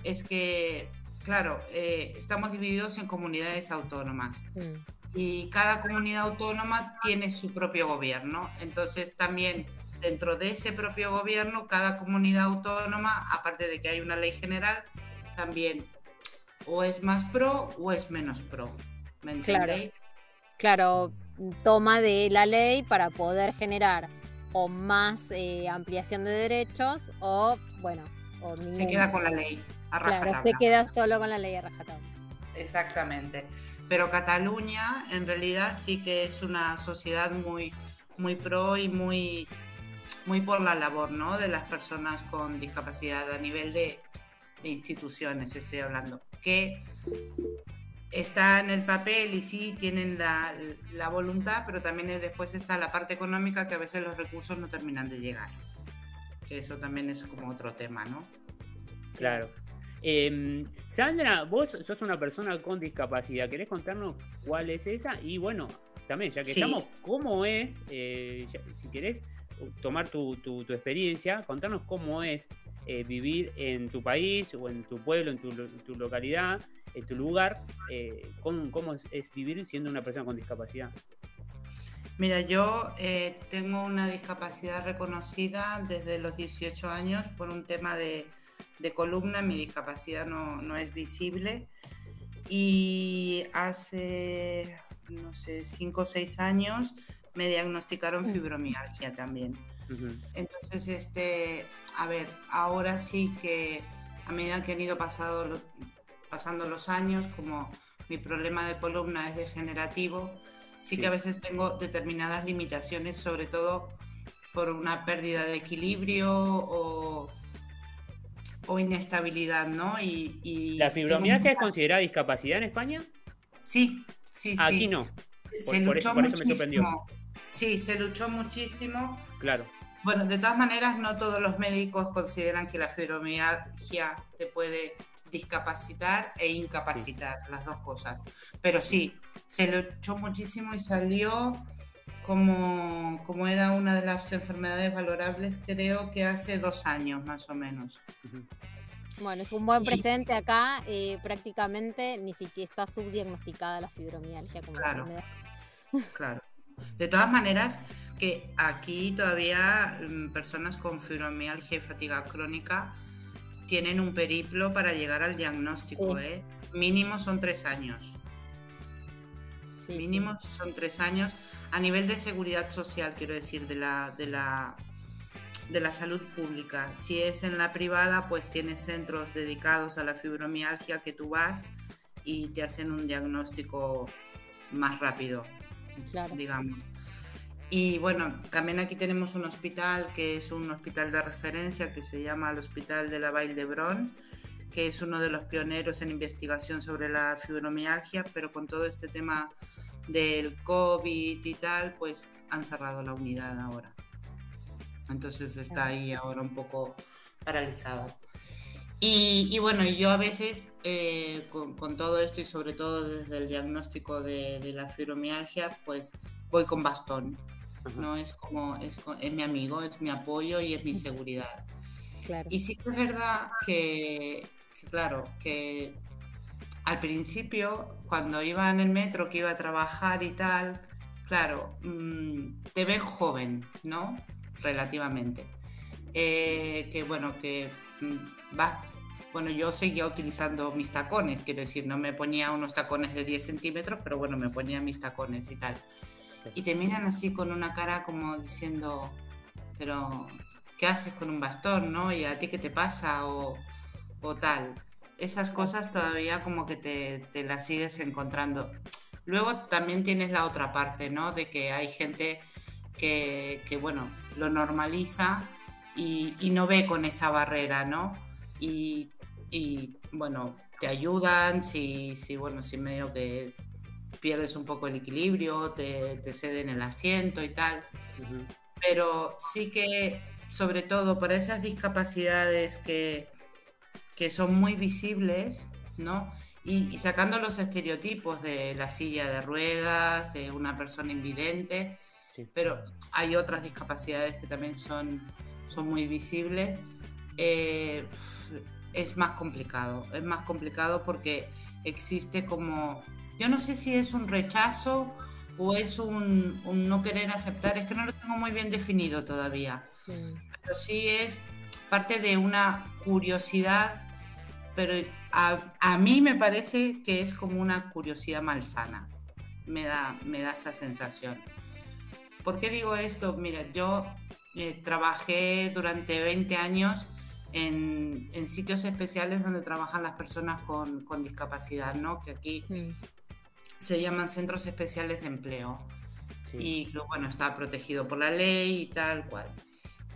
es que, claro, eh, estamos divididos en comunidades autónomas.
Mm.
Y cada comunidad autónoma tiene su propio gobierno. Entonces también dentro de ese propio gobierno, cada comunidad autónoma, aparte de que hay una ley general, también o es más pro o es menos pro. ¿Me
Claro.
entendéis?
Claro, toma de la ley para poder generar o más eh, ampliación de derechos o, bueno, o
Se queda con la ley. A
Claro, se queda solo con la ley a rajatabla.
Exactamente. Pero Cataluña en realidad sí que es una sociedad muy, muy pro y muy, muy por la labor ¿no? de las personas con discapacidad a nivel de, de instituciones, estoy hablando. Que está en el papel y sí tienen la, la voluntad, pero también es- después está la parte económica que a veces los recursos no terminan de llegar. Que eso también es como otro tema, ¿no?
Claro. Em, Sandra, vos sos una persona con discapacidad. ¿Querés contarnos cuál es esa? Y bueno, también, ya que
Sí.
estamos, ¿cómo es? eh, si querés tomar tu, tu- experiencia, contarnos cómo es eh, vivir en tu país o en tu pueblo, en tu, tu localidad, en tu lugar. eh, cómo, cómo es vivir siendo una persona con discapacidad.
Mira, yo eh, tengo una discapacidad reconocida desde los 18 años por un tema de, de columna, mi discapacidad no, no es visible y hace, no sé, 5 o 6 años me diagnosticaron fibromialgia también. Entonces, este, a ver, ahora sí que a medida que han ido pasado pasando los años, como mi problema de columna es degenerativo, sí,
Sí.
que a veces tengo determinadas limitaciones, sobre todo por una pérdida de equilibrio o, o inestabilidad, ¿no? Y, y
¿La fibromialgia es considerada discapacidad en España?
Sí, sí, sí.
Aquí no.
Se
Por-
luchó
eso- por eso me sorprendió.
Sí, se luchó muchísimo.
Claro.
Bueno, de todas maneras, no todos los médicos consideran que la fibromialgia te puede discapacitar e incapacitar, las dos cosas. Pero sí, se luchó muchísimo y salió como, como era una de las enfermedades valorables, creo que hace dos años más o menos.
Bueno, es un buen
Y-
presente acá. eh, prácticamente ni siquiera está subdiagnosticada la fibromialgia como
Claro.
enfermedad.
Claro. De todas maneras, que aquí todavía mm, personas con fibromialgia y fatiga crónica tienen un periplo para llegar al diagnóstico,
Sí.
¿eh? Mínimo son tres años.
Sí, sí.
Mínimo son tres años. A nivel de seguridad social, quiero decir, de la, de la, de la salud pública. Si es en la privada, pues tienes centros dedicados a la fibromialgia que tú vas y te hacen un diagnóstico más rápido
Claro.
digamos. Y bueno, también aquí tenemos un hospital que es un hospital de referencia que se llama el Hospital de la Vall d'Hebron, que es uno de los pioneros en investigación sobre la fibromialgia, pero con todo este tema del COVID y tal, pues han cerrado la unidad ahora. Entonces está ahí ahora un poco paralizado. Y, y bueno, yo a veces eh, con, con todo esto y sobre todo desde el diagnóstico de, de la fibromialgia, pues voy con bastón.
Ajá.
No es como, es, es mi amigo, es mi apoyo y es mi seguridad.
Claro.
Y sí que es verdad que, que, claro, que al principio, cuando iba en el metro, que iba a trabajar y tal, claro, mm, te ven joven, ¿no? Relativamente. Eh, que bueno, que mm, vas. Bueno, yo seguía utilizando mis tacones, quiero decir, no me ponía unos tacones de 10 centímetros, pero bueno, me ponía mis tacones y tal. Y te miran así con una cara como diciendo, pero ¿qué haces con un bastón, no? ¿Y a ti qué te pasa? O, o tal. Esas cosas todavía como que te, te las sigues encontrando. Luego también tienes la otra parte, ¿no? De que hay gente que, que, bueno, lo normaliza y, y no ve con esa barrera, ¿no? Y, y, bueno, te ayudan, si, si, bueno, si medio que pierdes un poco el equilibrio, te, te ceden el asiento y tal. Pero sí que, sobre todo para esas discapacidades que, que son muy visibles, ¿no? Y, y sacando los estereotipos de la silla de ruedas, de una persona invidente,
Sí.
pero hay otras discapacidades que también son, son muy visibles. eh, es más complicado. Es más complicado porque existe como, yo no sé si es un rechazo o es un, un no querer aceptar, es que no lo tengo muy bien definido todavía. Pero sí es parte de una curiosidad, pero a, a, mí me parece que es como una curiosidad malsana. Me da, me da esa sensación. ¿Por qué digo esto? Mira, yo eh, trabajé durante 20 años en, en, sitios especiales donde trabajan las personas con, con discapacidad, ¿no? Que aquí se llaman centros especiales de empleo. Sí. Y bueno, está protegido por la ley y tal cual.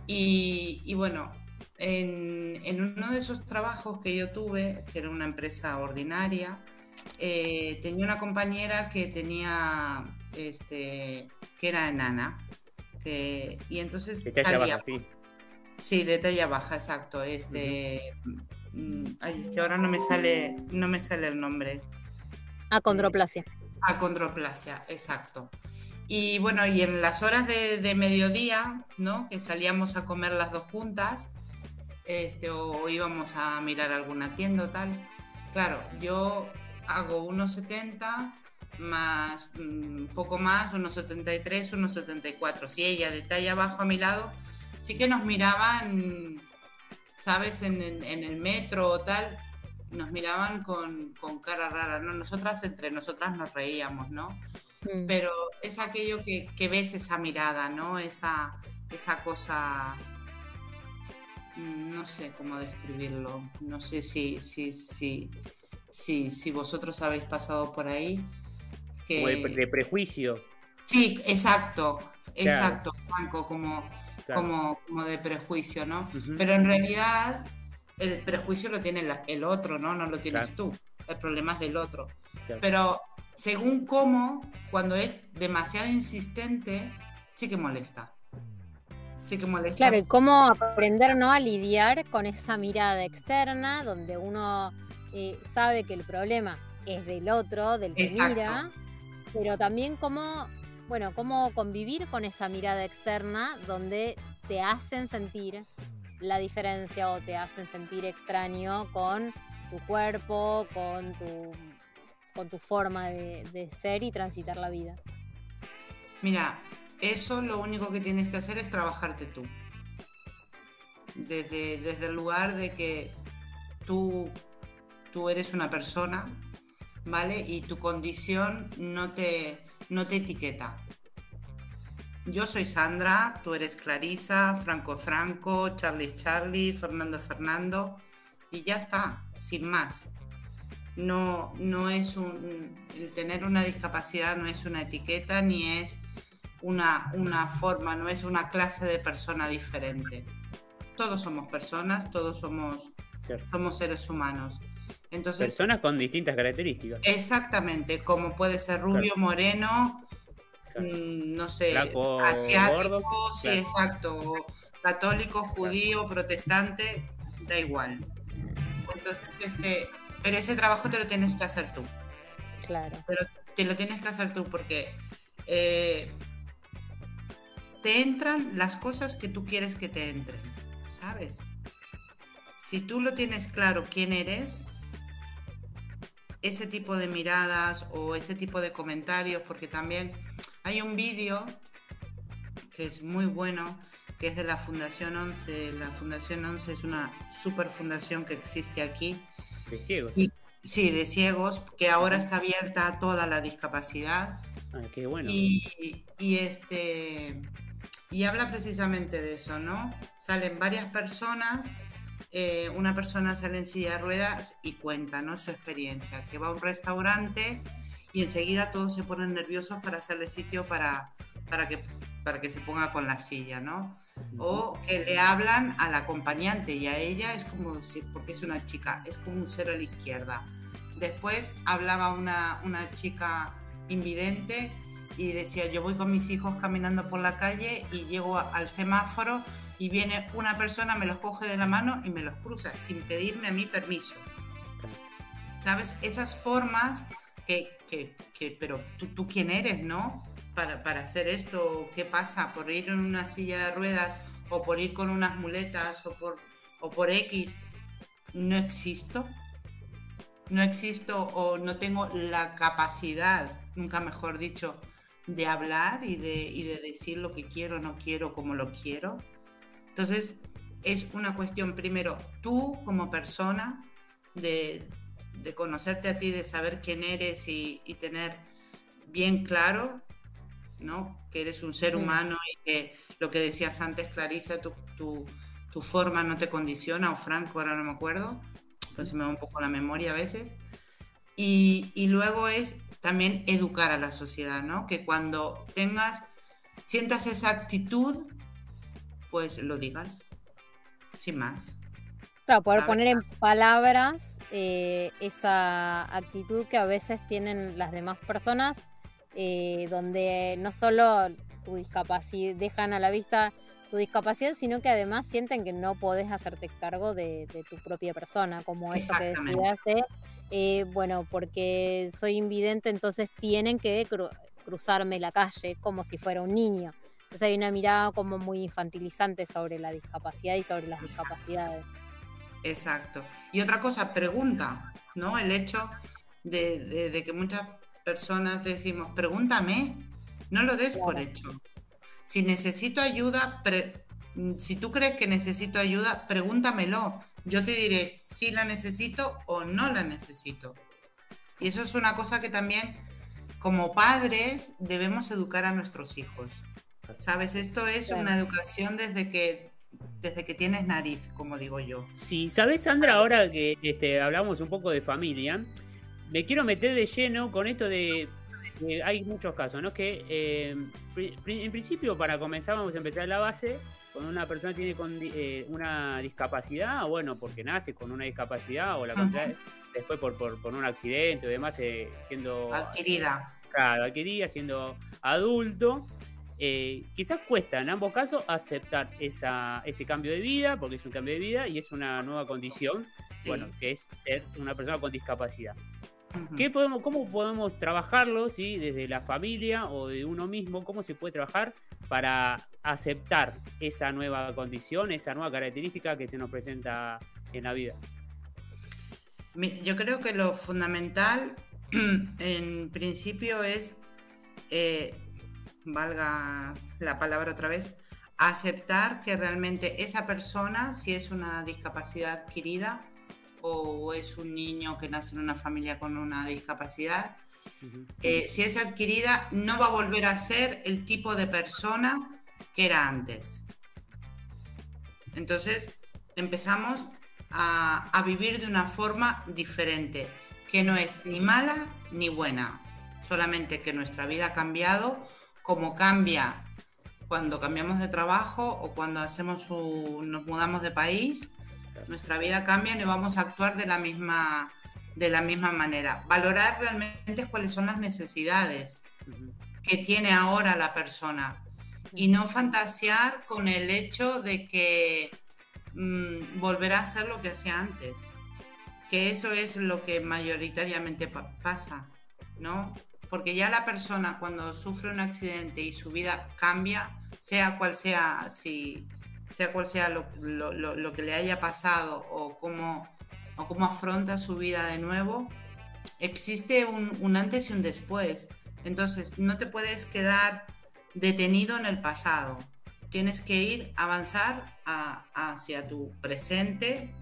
Y, y bueno, en, en, uno de esos trabajos que yo tuve, que era una empresa ordinaria, eh, tenía una compañera que tenía, este, que era enana. Que, y entonces
salía, baja, sí.
de talla baja, exacto. Este, uh -huh. ay, es que ahora no me sale, no me sale el nombre.
Acondroplasia.
Acondroplasia, exacto. Y bueno, y en las horas de, de, mediodía, ¿no? Que salíamos a comer las dos juntas, este, o íbamos a mirar alguna tienda o tal. Claro, yo hago unos 70 más un mm, poco más, unos 73, unos 74. Si ella de talla abajo a mi lado, sí que nos miraban, ¿sabes? En, en, en el metro o tal, nos miraban con, con, cara rara, ¿no? Nosotras entre nosotras nos reíamos, ¿no? Mm. Pero es aquello que, que, ves esa mirada, ¿no? Esa, esa cosa no sé cómo describirlo, no sé si, si, si, si, si vosotros habéis pasado por ahí. Que...
O de, de prejuicio.
Sí, exacto, exacto, claro. Franco, como, claro. como, como de prejuicio, ¿no? Uh -huh. Pero en realidad el prejuicio lo tiene el otro, ¿no? No lo tienes claro. tú. El problema es del otro. Pero según cómo, cuando es demasiado insistente, sí que molesta sí que molesta.
Claro, y cómo aprender ¿no? a lidiar con esa mirada externa, donde uno eh, sabe que el problema es del otro, del que Exacto. mira, pero también cómo, bueno, cómo convivir con esa mirada externa donde te hacen sentir la diferencia o te hacen sentir extraño con tu cuerpo, con tu, con tu forma de, ser y transitar la vida.
Mira, eso lo único que tienes que hacer es trabajarte tú. Desde, desde el lugar de que tú, tú eres una persona, ¿vale? Y tu condición no te, no te etiqueta. Yo soy Sandra, tú eres Clarisa, Franco Franco, Charlie Charlie, Fernando Fernando, y ya está, sin más. No, no es un. El tener una discapacidad no es una etiqueta ni es una, una forma, no es una clase de persona diferente. Todos somos personas, todos somos, somos seres humanos. Entonces,
personas con distintas características.
Exactamente, como puede ser rubio, claro. moreno, claro. Mmm, no sé,
Flaco,
asiático,
gordo,
sí, claro. exacto, católico, judío, protestante, da igual. Entonces, este, pero ese trabajo te lo tienes que hacer tú.
Claro.
Pero te lo tienes que hacer tú porque eh, te entran las cosas que tú quieres que te entren, ¿sabes? Si tú lo tienes claro quién eres, ese tipo de miradas o ese tipo de comentarios, porque también hay un vídeo que es muy bueno, que es de la Fundación 11. La Fundación 11 es una super fundación que existe aquí.
De ciegos.
Y, sí, de ciegos, que ahora está abierta a toda la discapacidad.
Ah, qué bueno.
Y, y este y habla precisamente de eso, ¿no? Salen varias personas, eh, una persona sale en silla de ruedas y cuenta, ¿no? Su experiencia, que va a un restaurante y enseguida todos se ponen nerviosos para hacerle sitio para, para, que, para que se ponga con la silla, ¿no? O que le hablan al acompañante y a ella es como, porque es una chica, es como un cero a la izquierda. Después hablaba una, una chica invidente y decía, yo voy con mis hijos caminando por la calle y llego al semáforo y viene una persona, me los coge de la mano y me los cruza sin pedirme a mí permiso. ¿Sabes? Esas formas que, que, que pero tú, quién eres, ¿no? Para, para hacer esto, ¿qué pasa? ¿Por ir en una silla de ruedas o por ir con unas muletas o por, o por X no existo, no existo o no tengo la capacidad, nunca mejor dicho, de hablar y de, y de decir lo que quiero, no quiero, como lo quiero. Entonces, es una cuestión primero tú como persona, de, de conocerte a ti, de saber quién eres y, y tener bien claro ¿no? que eres un ser humano y que lo que decías antes, Clarisa, tu, tu, tu, forma no te condiciona, o Franco, ahora no me acuerdo, pues se me va un poco la memoria a veces. Y, y luego es también educar a la sociedad, ¿no? Que cuando tengas, sientas esa actitud, pues lo digas, sin más.
Claro, poder poner en palabras eh, esa actitud que a veces tienen las demás personas eh, donde no solo tu discapacidad, dejan a la vista tu discapacidad, sino que además sienten que no podés hacerte cargo de, tu propia persona, como eso que decías eh, bueno, porque soy invidente, entonces tienen que cruzarme la calle como si fuera un niño. Entonces hay una mirada como muy infantilizante sobre la discapacidad y sobre las discapacidades.
Exacto. Y otra cosa, pregunta, ¿no? El hecho de, de que muchas personas decimos, pregúntame, no lo des por hecho. Si necesito ayuda, si tú crees que necesito ayuda, pregúntamelo. Yo te diré si la necesito o no la necesito. Y eso es una cosa que también como padres debemos educar a nuestros hijos. ¿Sabes? Esto es una educación desde que desde que tienes nariz, como digo yo.
Sí, ¿sabes, Sandra, ahora que este, hablamos un poco de familia? me quiero meter de lleno con esto de, hay muchos casos, ¿no? Que eh, en principio para comenzar vamos a empezar la base, cuando una persona tiene eh, una discapacidad, bueno, porque nace con una discapacidad o la después por, por, un accidente o demás, eh, siendo...
Adquirida.
Claro, adquirida, siendo adulto. Quizás cuesta en ambos casos aceptar esa, ese cambio de vida, porque es un cambio de vida y es una nueva condición, bueno, que es ser una persona con discapacidad podemos, ¿Cómo podemos trabajarlo ¿sí? desde la familia o de uno mismo? ¿Cómo se puede trabajar para aceptar esa nueva condición, esa nueva característica que se nos presenta en la vida?
Yo creo que lo fundamental en principio es, eh, valga la palabra otra vez, aceptar que realmente esa persona, si es una discapacidad adquirida, o es un niño que nace en una familia con una discapacidad, eh, si es adquirida, no va a volver a ser el tipo de persona que era antes. Entonces, empezamos a, a vivir de una forma diferente, que no es ni mala ni buena, solamente que nuestra vida ha cambiado como cambia cuando cambiamos de trabajo o cuando hacemos nos mudamos de país nuestra vida cambia y vamos a actuar de la misma, de la misma manera. Valorar realmente cuáles son las necesidades que tiene ahora la persona y no fantasear con el hecho de que mm, volverá a ser lo que hacía antes. Que eso es lo que mayoritariamente pasa, ¿no? Porque ya la persona cuando sufre un accidente y su vida cambia, sea cual sea, si sea cual sea lo, que le haya pasado o cómo, o cómo afronta su vida de nuevo, existe un, antes y un después. Entonces, no te puedes quedar detenido en el pasado. Tienes que ir, avanzar hacia tu presente,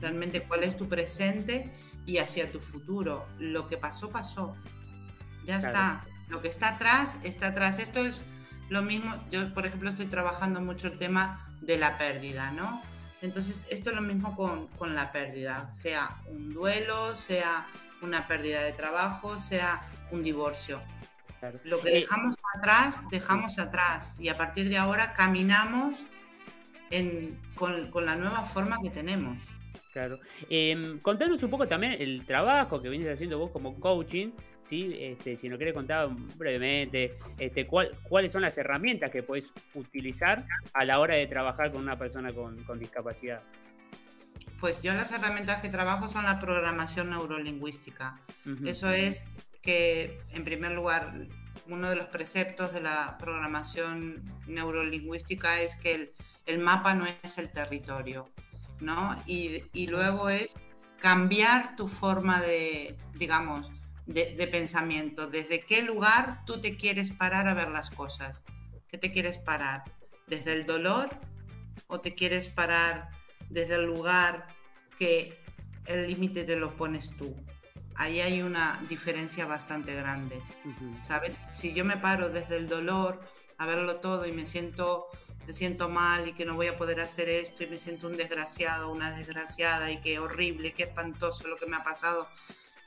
realmente cuál es tu presente y hacia tu futuro. Lo que pasó, pasó. Ya está. Lo que está atrás, está atrás. Esto es lo mismo, yo por ejemplo estoy trabajando mucho el tema de la pérdida, ¿no? Entonces esto es lo mismo con, la pérdida, sea un duelo, sea una pérdida de trabajo, sea un divorcio. Lo que eh, dejamos atrás, dejamos atrás y a partir de ahora caminamos con, con la nueva forma que tenemos.
Claro. Eh, contanos un poco también el trabajo que vienes haciendo vos como coaching, ¿sí? Este, si nos querés contar brevemente este, cuáles son las herramientas que podés utilizar a la hora de trabajar con una persona con, discapacidad.
Pues yo las herramientas que trabajo son la programación neurolingüística. Eso es que, en primer lugar, uno de los preceptos de la programación neurolingüística es que el, el mapa no es el territorio ¿no? Y, y luego es cambiar tu forma de, digamos, de, de, pensamiento. ¿Desde qué lugar tú te quieres parar a ver las cosas? ¿Qué te quieres parar? ¿Desde el dolor o te quieres parar desde el lugar que el límite te lo pones tú? Ahí hay una diferencia bastante grande, ¿sabes? Si yo me paro desde el dolor a verlo todo y me siento me siento mal y que no voy a poder hacer esto y me siento un desgraciado, una desgraciada y que horrible, qué espantoso lo que me ha pasado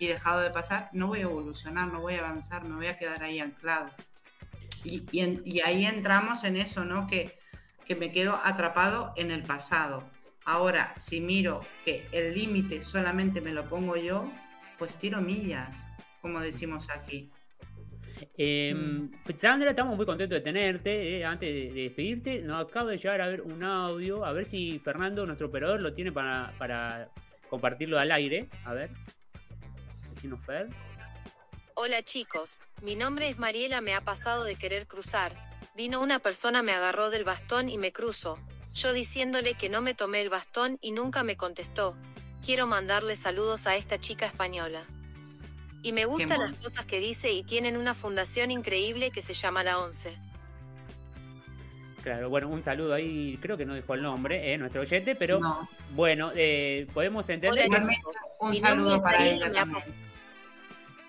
y dejado de pasar, no voy a evolucionar, no voy a avanzar, me voy a quedar ahí anclado. Y, ahí entramos en eso, ¿no? Que, que me quedo atrapado en el pasado. Ahora, si miro que el límite solamente me lo pongo yo, pues tiro millas, como decimos aquí.
Eh, Sandra, estamos muy contentos de tenerte. Eh, antes de, despedirte, nos acaba de llegar a ver un audio. A ver si Fernando, nuestro operador, lo tiene para, para compartirlo al aire. A ver.
Hola chicos, mi nombre es Mariela, me ha pasado de querer cruzar. Vino una persona, me agarró del bastón y me cruzo. Yo diciéndole que no me tomé el bastón y nunca me contestó. Quiero mandarle saludos a esta chica española. Y me gustan las cosas que dice y tienen una fundación increíble que se llama La Once.
Claro, bueno, un saludo ahí, creo que no dijo el nombre, eh, nuestro oyente, pero bueno, eh, podemos entender...
que un saludo para ella también.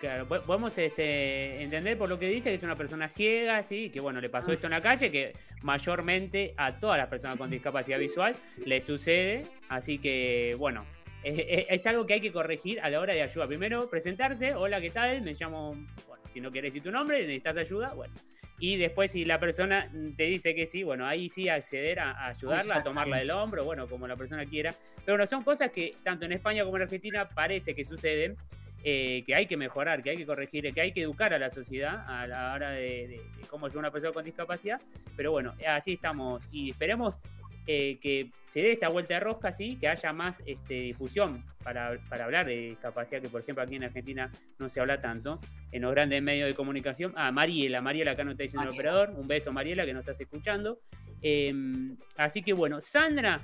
Claro, podemos este, entender por lo que dice que es una persona ciega, sí, que bueno, le pasó esto en la calle, que mayormente a todas las personas con discapacidad visual le sucede, así que bueno, es, algo que hay que corregir a la hora de ayuda. Primero, presentarse, hola, ¿qué tal? Me llamo, bueno, si no quieres decir tu nombre, necesitas ayuda, bueno. Y después, si la persona te dice que sí, bueno, ahí sí acceder a, ayudarla, a tomarla del hombro, bueno, como la persona quiera. Pero bueno, son cosas que tanto en España como en Argentina parece que suceden, eh, que hay que mejorar, que hay que corregir, que hay que educar a la sociedad a la hora de, de cómo a una persona con discapacidad. Pero bueno, así estamos y esperemos eh, que se dé esta vuelta de rosca, sí, que haya más este, difusión para, hablar de discapacidad, que por ejemplo aquí en Argentina no se habla tanto, en los grandes medios de comunicación. Ah, Mariela, Mariela acá no está diciendo el operador, un beso Mariela que nos estás escuchando. Em, así que bueno, Sandra,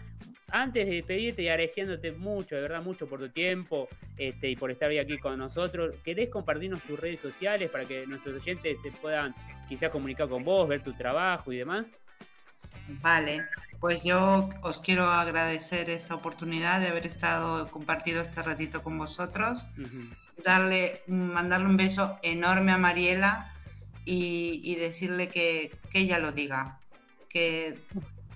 antes de despedirte y agradeciéndote mucho, de verdad, mucho por tu tiempo este, y por estar hoy aquí con nosotros, ¿querés compartirnos tus redes sociales para que nuestros oyentes se puedan quizás comunicar con vos, ver tu trabajo y demás?
Vale, pues yo os quiero agradecer esta oportunidad de haber estado compartido este ratito con vosotros, darle, mandarle un beso enorme a Mariela y, decirle que, ella lo diga, que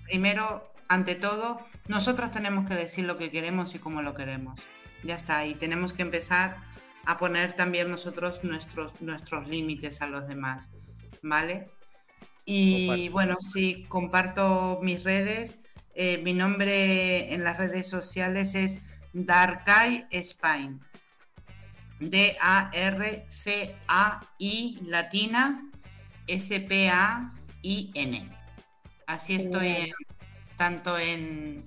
primero, ante todo, nosotros tenemos que decir lo que queremos y cómo lo queremos. Ya está, y tenemos que empezar a poner también nosotros nuestros, nuestros límites a los demás, ¿vale? Y bueno, sí, comparto mis redes. Eh, mi nombre en las redes sociales es Darkai Spain. D-A-R-C-A-I latina S-P-A-I-N. Así estoy tanto en,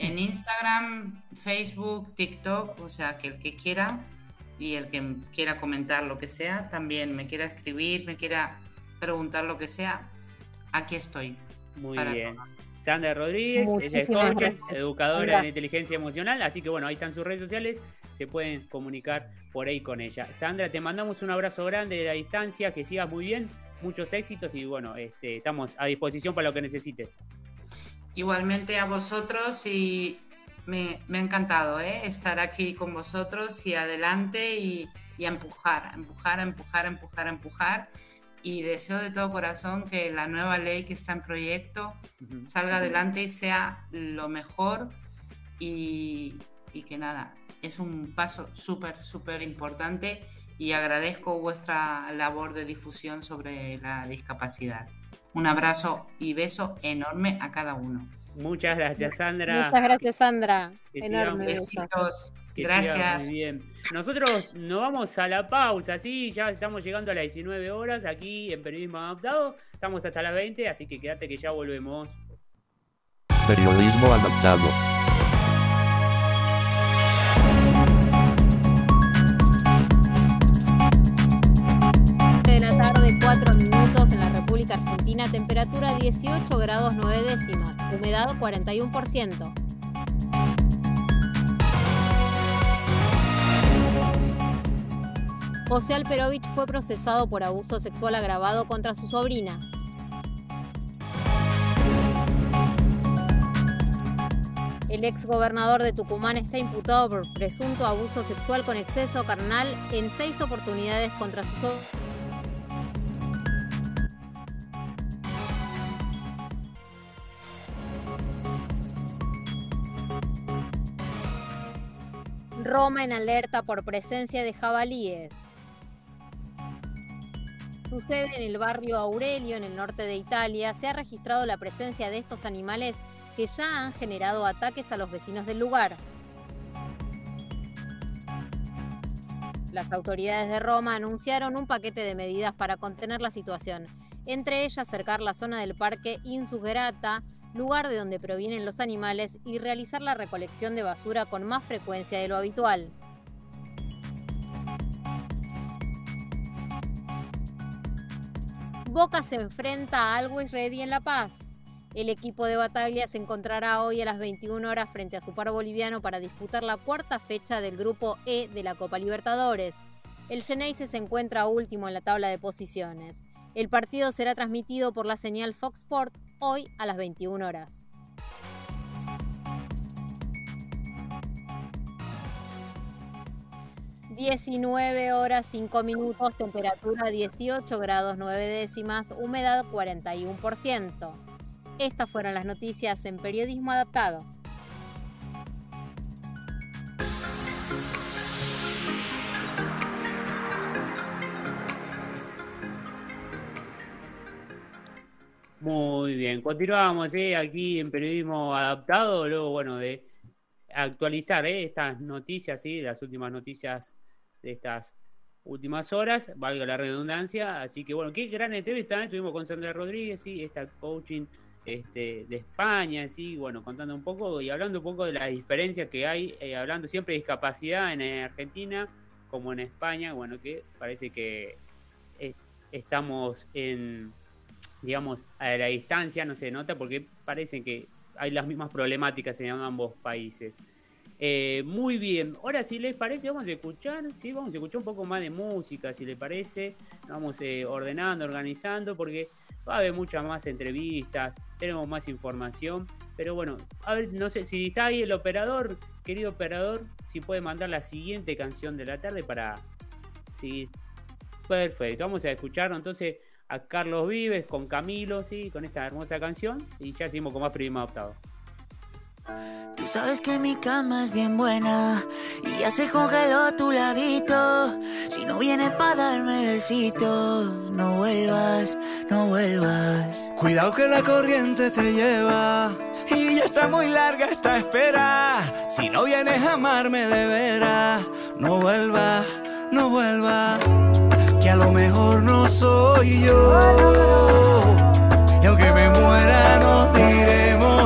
en Instagram, Facebook, TikTok, o sea, que el que quiera y el que quiera comentar lo que sea, también me quiera escribir, me quiera preguntar lo que sea, aquí estoy.
Muy bien. Sandra Rodríguez, ella es coach, educadora en inteligencia emocional, así que bueno, ahí están sus redes sociales, se pueden comunicar por ahí con ella. Sandra, te mandamos un abrazo grande de la distancia, que sigas muy bien, muchos éxitos y bueno, este, estamos a disposición para lo que necesites.
Igualmente a vosotros y me, ha encantado ¿eh? estar aquí con vosotros y adelante y, y a empujar, empujar, empujar, empujar, empujar y deseo de todo corazón que la nueva ley que está en proyecto salga adelante y sea lo mejor y, y que nada, es un paso súper, súper importante y agradezco vuestra labor de difusión sobre la discapacidad. Un abrazo y beso enorme a cada uno.
Muchas gracias, Sandra.
Muchas gracias, Sandra. Enorme.
Besitos. Gracias.
Muy bien. Nosotros nos vamos a la pausa, sí, ya estamos llegando a las 19 horas aquí en Periodismo Adaptado. Estamos hasta las 20, así que quédate que ya volvemos.
Periodismo Adaptado.
República Argentina, temperatura 18 grados 9 décimas, humedad 41%. José Alperovich fue procesado por abuso sexual agravado contra su sobrina. El exgobernador de Tucumán está imputado por presunto abuso sexual con exceso carnal en seis oportunidades contra su sobrina. Roma en alerta por presencia de jabalíes. Sucede en el barrio Aurelio, en el norte de Italia. Se ha registrado la presencia de estos animales que ya han generado ataques a los vecinos del lugar. Las autoridades de Roma anunciaron un paquete de medidas para contener la situación, entre ellas cercar la zona del parque Insugerata, lugar de donde provienen los animales, y realizar la recolección de basura con más frecuencia de lo habitual. Boca se enfrenta a Always Ready en La Paz. El equipo de Bataglia se encontrará hoy a las 21 horas frente a su par boliviano para disputar la cuarta fecha del grupo E de la Copa Libertadores. El Geneise se encuentra último en la tabla de posiciones. El partido será transmitido por la señal Fox Sport hoy a las 21 horas. ...19 horas 5 minutos, temperatura 18 grados 9 décimas, humedad 41%. Estas fueron las noticias en Periodismo Adaptado.
Muy bien, continuamos ¿eh? aquí en periodismo adaptado, luego bueno de actualizar ¿eh? estas noticias, ¿sí? las últimas noticias de estas últimas horas, valga la redundancia, así que bueno, qué gran entrevista, ¿eh? estuvimos con Sandra Rodríguez, ¿sí? esta coaching este, de España, ¿sí? bueno, contando un poco y hablando un poco de las diferencias que hay, eh, hablando siempre de discapacidad en Argentina como en España, bueno, que parece que estamos en digamos, a la distancia no se nota porque parece que hay las mismas problemáticas en ambos países. Eh, muy bien, ahora si les parece vamos a escuchar, sí, vamos a escuchar un poco más de música, si les parece, vamos eh, ordenando, organizando, porque va a haber muchas más entrevistas, tenemos más información, pero bueno, a ver, no sé, si está ahí el operador, querido operador, si puede mandar la siguiente canción de la tarde para seguir. Perfecto, vamos a escucar entonces a Carlos Vives con Camilo, sí, con esta hermosa canción. Y ya seguimos con más prima adoptado.
Tú sabes que mi cama es bien buena y ya se congeló tu ladito. Si no vienes para darme besitos, no vuelvas, no vuelvas.
Cuidado que la corriente te lleva y ya está muy larga esta espera. Si no vienes a amarme de veras, no vuelvas, no vuelvas que a lo mejor no soy yo. Y aunque me muera, nos diremos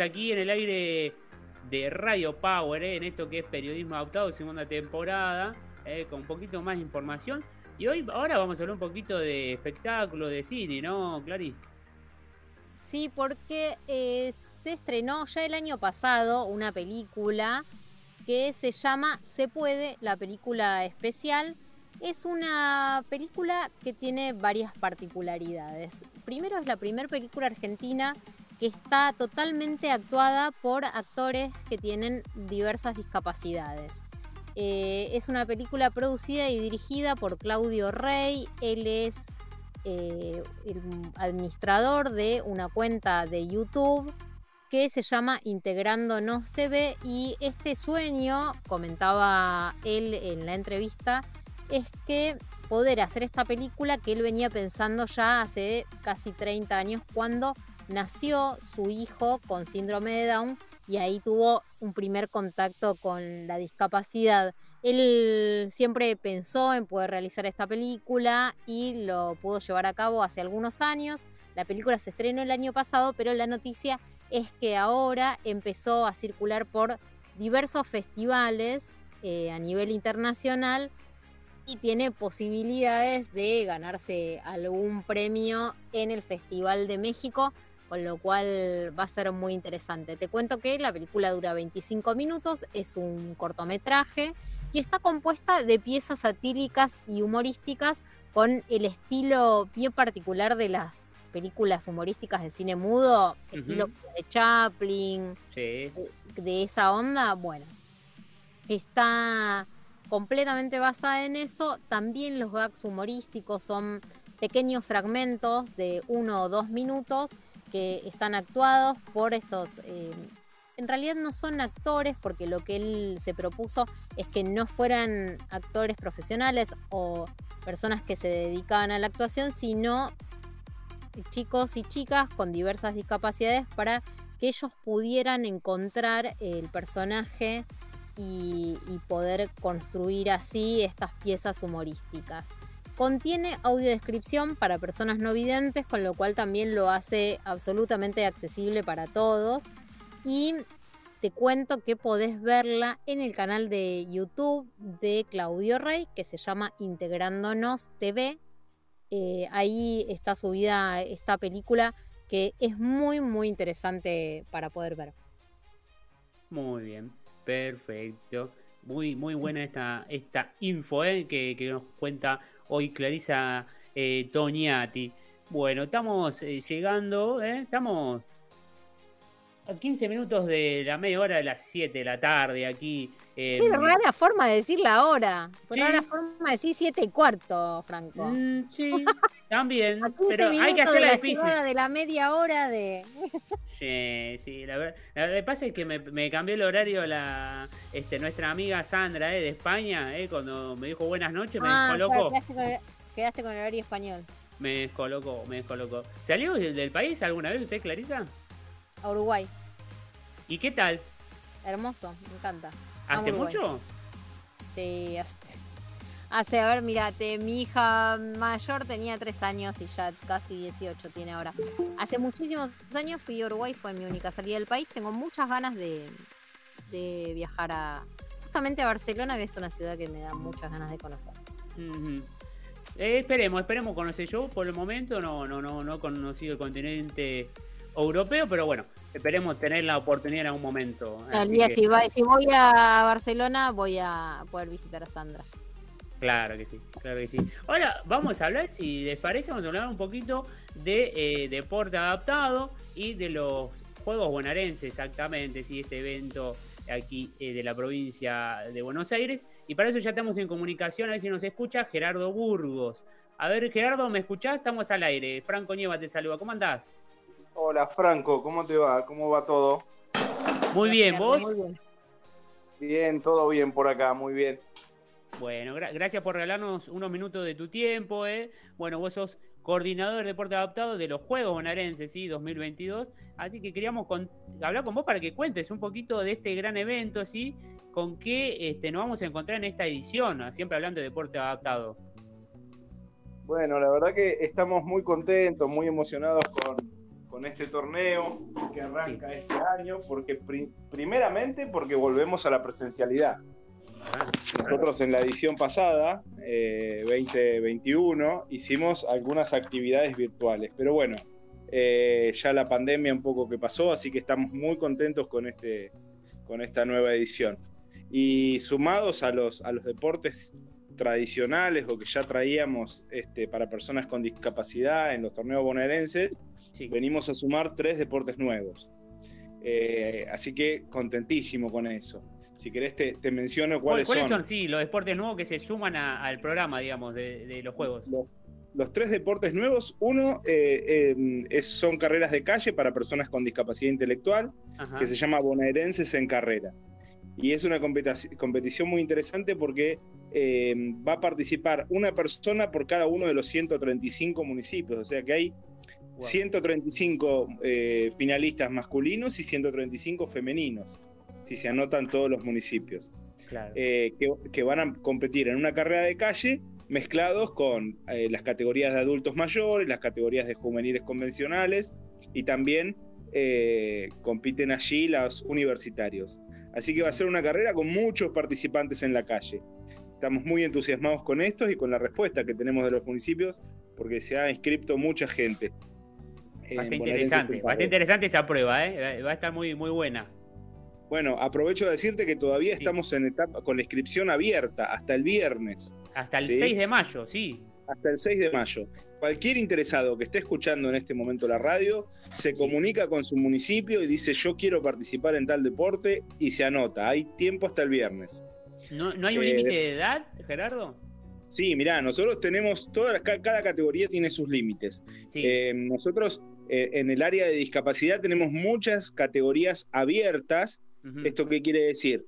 aquí en el aire de Radio Power, ¿eh? en esto que es periodismo adaptado, segunda temporada, ¿eh? con un poquito más de información. Y hoy, ahora vamos a hablar un poquito de espectáculo, de cine, ¿no, Clary?
Sí, porque eh, se estrenó ya el año pasado una película que se llama Se puede, la película especial. Es una película que tiene varias particularidades. Primero es la primera película argentina que está totalmente actuada por actores que tienen diversas discapacidades. Eh, es una película producida y dirigida por Claudio Rey. Él es eh, el administrador de una cuenta de YouTube que se llama Integrándonos TV y este sueño, comentaba él en la entrevista, es que poder hacer esta película que él venía pensando ya hace casi 30 años cuando nació su hijo con síndrome de Down y ahí tuvo un primer contacto con la discapacidad. Él siempre pensó en poder realizar esta película y lo pudo llevar a cabo hace algunos años. La película se estrenó el año pasado, pero la noticia es que ahora empezó a circular por diversos festivales eh, a nivel internacional y tiene posibilidades de ganarse algún premio en el Festival de México con lo cual va a ser muy interesante. Te cuento que la película dura 25 minutos, es un cortometraje y está compuesta de piezas satíricas y humorísticas con el estilo bien particular de las películas humorísticas de cine mudo, estilo de Chaplin, de, de esa onda, bueno, está completamente basada en eso. También los gags humorísticos son pequeños fragmentos de uno o dos minutos que están actuados por estos... Eh, en realidad no son actores porque lo que él se propuso es que no fueran actores profesionales o personas que se dedicaban a la actuación, sino chicos y chicas con diversas discapacidades para que ellos pudieran encontrar el personaje y, y poder construir así estas piezas humorísticas. Contiene audiodescripción para personas no videntes, con lo cual también lo hace absolutamente accesible para todos. Y te cuento que podés verla en el canal de YouTube de Claudio Rey, que se llama Integrándonos TV. Eh, ahí está subida esta película que es muy, muy interesante para poder ver.
Muy bien, perfecto. Muy, muy buena esta, esta info eh, que, que nos cuenta hoy Clarisa eh, Toñati. Bueno, estamos eh, llegando, ¿eh? estamos a 15 minutos de la media hora de las 7 de la tarde aquí.
Eh, Qué rara forma de decir la hora. Qué rara forma de decir 7 y cuarto, Franco.
Mm, sí, también. pero hay que hacerla
de
difícil.
De la media hora de.
Sí, sí, la verdad. Lo que pasa es que me, me, cambió el horario la este, nuestra amiga Sandra eh, de España, eh, cuando me dijo buenas noches, me
ah,
descolocó.
Quedaste con, el, quedaste con el horario español.
Me descolocó, me descolocó. ¿Salió del, del país alguna vez usted, Clarisa?
A Uruguay.
¿Y qué tal?
Hermoso, me encanta.
¿Hace
Amo Uruguay.
mucho?
Sí, hace, hace, a ver, mirate, mi hija mayor tenía 3 años y ya casi 18 tiene ahora. Hace muchísimos años fui a Uruguay, fue mi única salida del país. Tengo muchas ganas de, de viajar a justamente a Barcelona, que es una ciudad que me da muchas ganas de conocer.
Uh -huh. eh, esperemos, esperemos conocer yo. Por el momento no, no, no, no he conocido el continente europeo, pero bueno, esperemos tener la oportunidad en algún momento.
El día que... si, va, si, voy a Barcelona voy a poder visitar a Sandra.
Claro que sí, claro que sí. Ahora vamos a hablar, si les parece, vamos a hablar un poquito de eh, deporte adaptado y de los Juegos Bonaerenses, exactamente, sí, este evento aquí eh, de la provincia de Buenos Aires. Y para eso ya estamos en comunicación, a ver si nos escucha Gerardo Burgos. A ver, Gerardo, ¿me escuchás? Estamos al aire. Franco Nieva te saluda. ¿Cómo andás?
Hola Franco, ¿cómo te va? ¿Cómo va todo?
Muy bien, ¿vos?
Muy bien.
bien, todo bien por acá, muy bien.
Bueno, gra gracias por regalarnos unos minutos de tu tiempo. ¿eh? Bueno, vos sos coordinador de deporte adaptado de los Juegos Bonaerenses, ¿sí? 2022. Así que queríamos con hablar con vos para que cuentes un poquito de este gran evento, ¿sí? Con qué este, nos vamos a encontrar en esta edición, siempre hablando de deporte adaptado.
Bueno, la verdad que estamos muy contentos, muy emocionados con, con este torneo que arranca este año, porque pri- primeramente porque volvemos a la presencialidad. Nosotros en la edición pasada, eh, 2021, hicimos algunas actividades virtuales, pero bueno, eh, ya la pandemia un poco que pasó, así que estamos muy contentos con, este, con esta nueva edición. Y sumados a los, a los deportes tradicionales o que ya traíamos este, para personas con discapacidad en los torneos bonaerenses, venimos a sumar tres deportes nuevos. Eh, así que contentísimo con eso. Si querés te, te menciono cuáles,
¿Cuáles son? Sí, los deportes nuevos que se suman a- al programa, digamos, de, de los juegos.
Los tres deportes nuevos, uno eh, eh, es- son carreras de calle para personas con discapacidad intelectual,
Ajá.
que se llama Bonaerenses en Carrera. Y es una competi- competición muy interesante porque eh, va a participar una persona por cada uno de los 135 municipios, o sea que hay 135 eh, finalistas masculinos y 135 femeninos, si se anotan todos los municipios
Claro.
eh, que, que van a competir en una carrera de calle mezclados con las categorías de adultos mayores, las categorías de juveniles convencionales y también compiten allí los universitarios. Así que va a ser una carrera con muchos participantes en la calle. Estamos muy entusiasmados con estos y con la respuesta que tenemos de los municipios porque se ha inscrito mucha gente. en
Bastante interesante, bastante interesante esa prueba, ¿eh? Va- a estar muy, muy buena.
Bueno, aprovecho de decirte que todavía estamos en etapa con la inscripción abierta hasta el viernes.
Hasta el
¿sí?
6 de mayo, sí.
Hasta el 6 de mayo. Cualquier interesado que esté escuchando en este momento la radio se comunica con su municipio y dice yo quiero participar en tal deporte y se anota. Hay tiempo hasta el viernes.
¿No, no hay un
Eh,
límite de edad, Gerardo?
Sí, mirá, nosotros tenemos, todas cada categoría tiene sus límites. Eh, nosotros eh, en el área de discapacidad tenemos muchas categorías abiertas. ¿Esto qué quiere decir?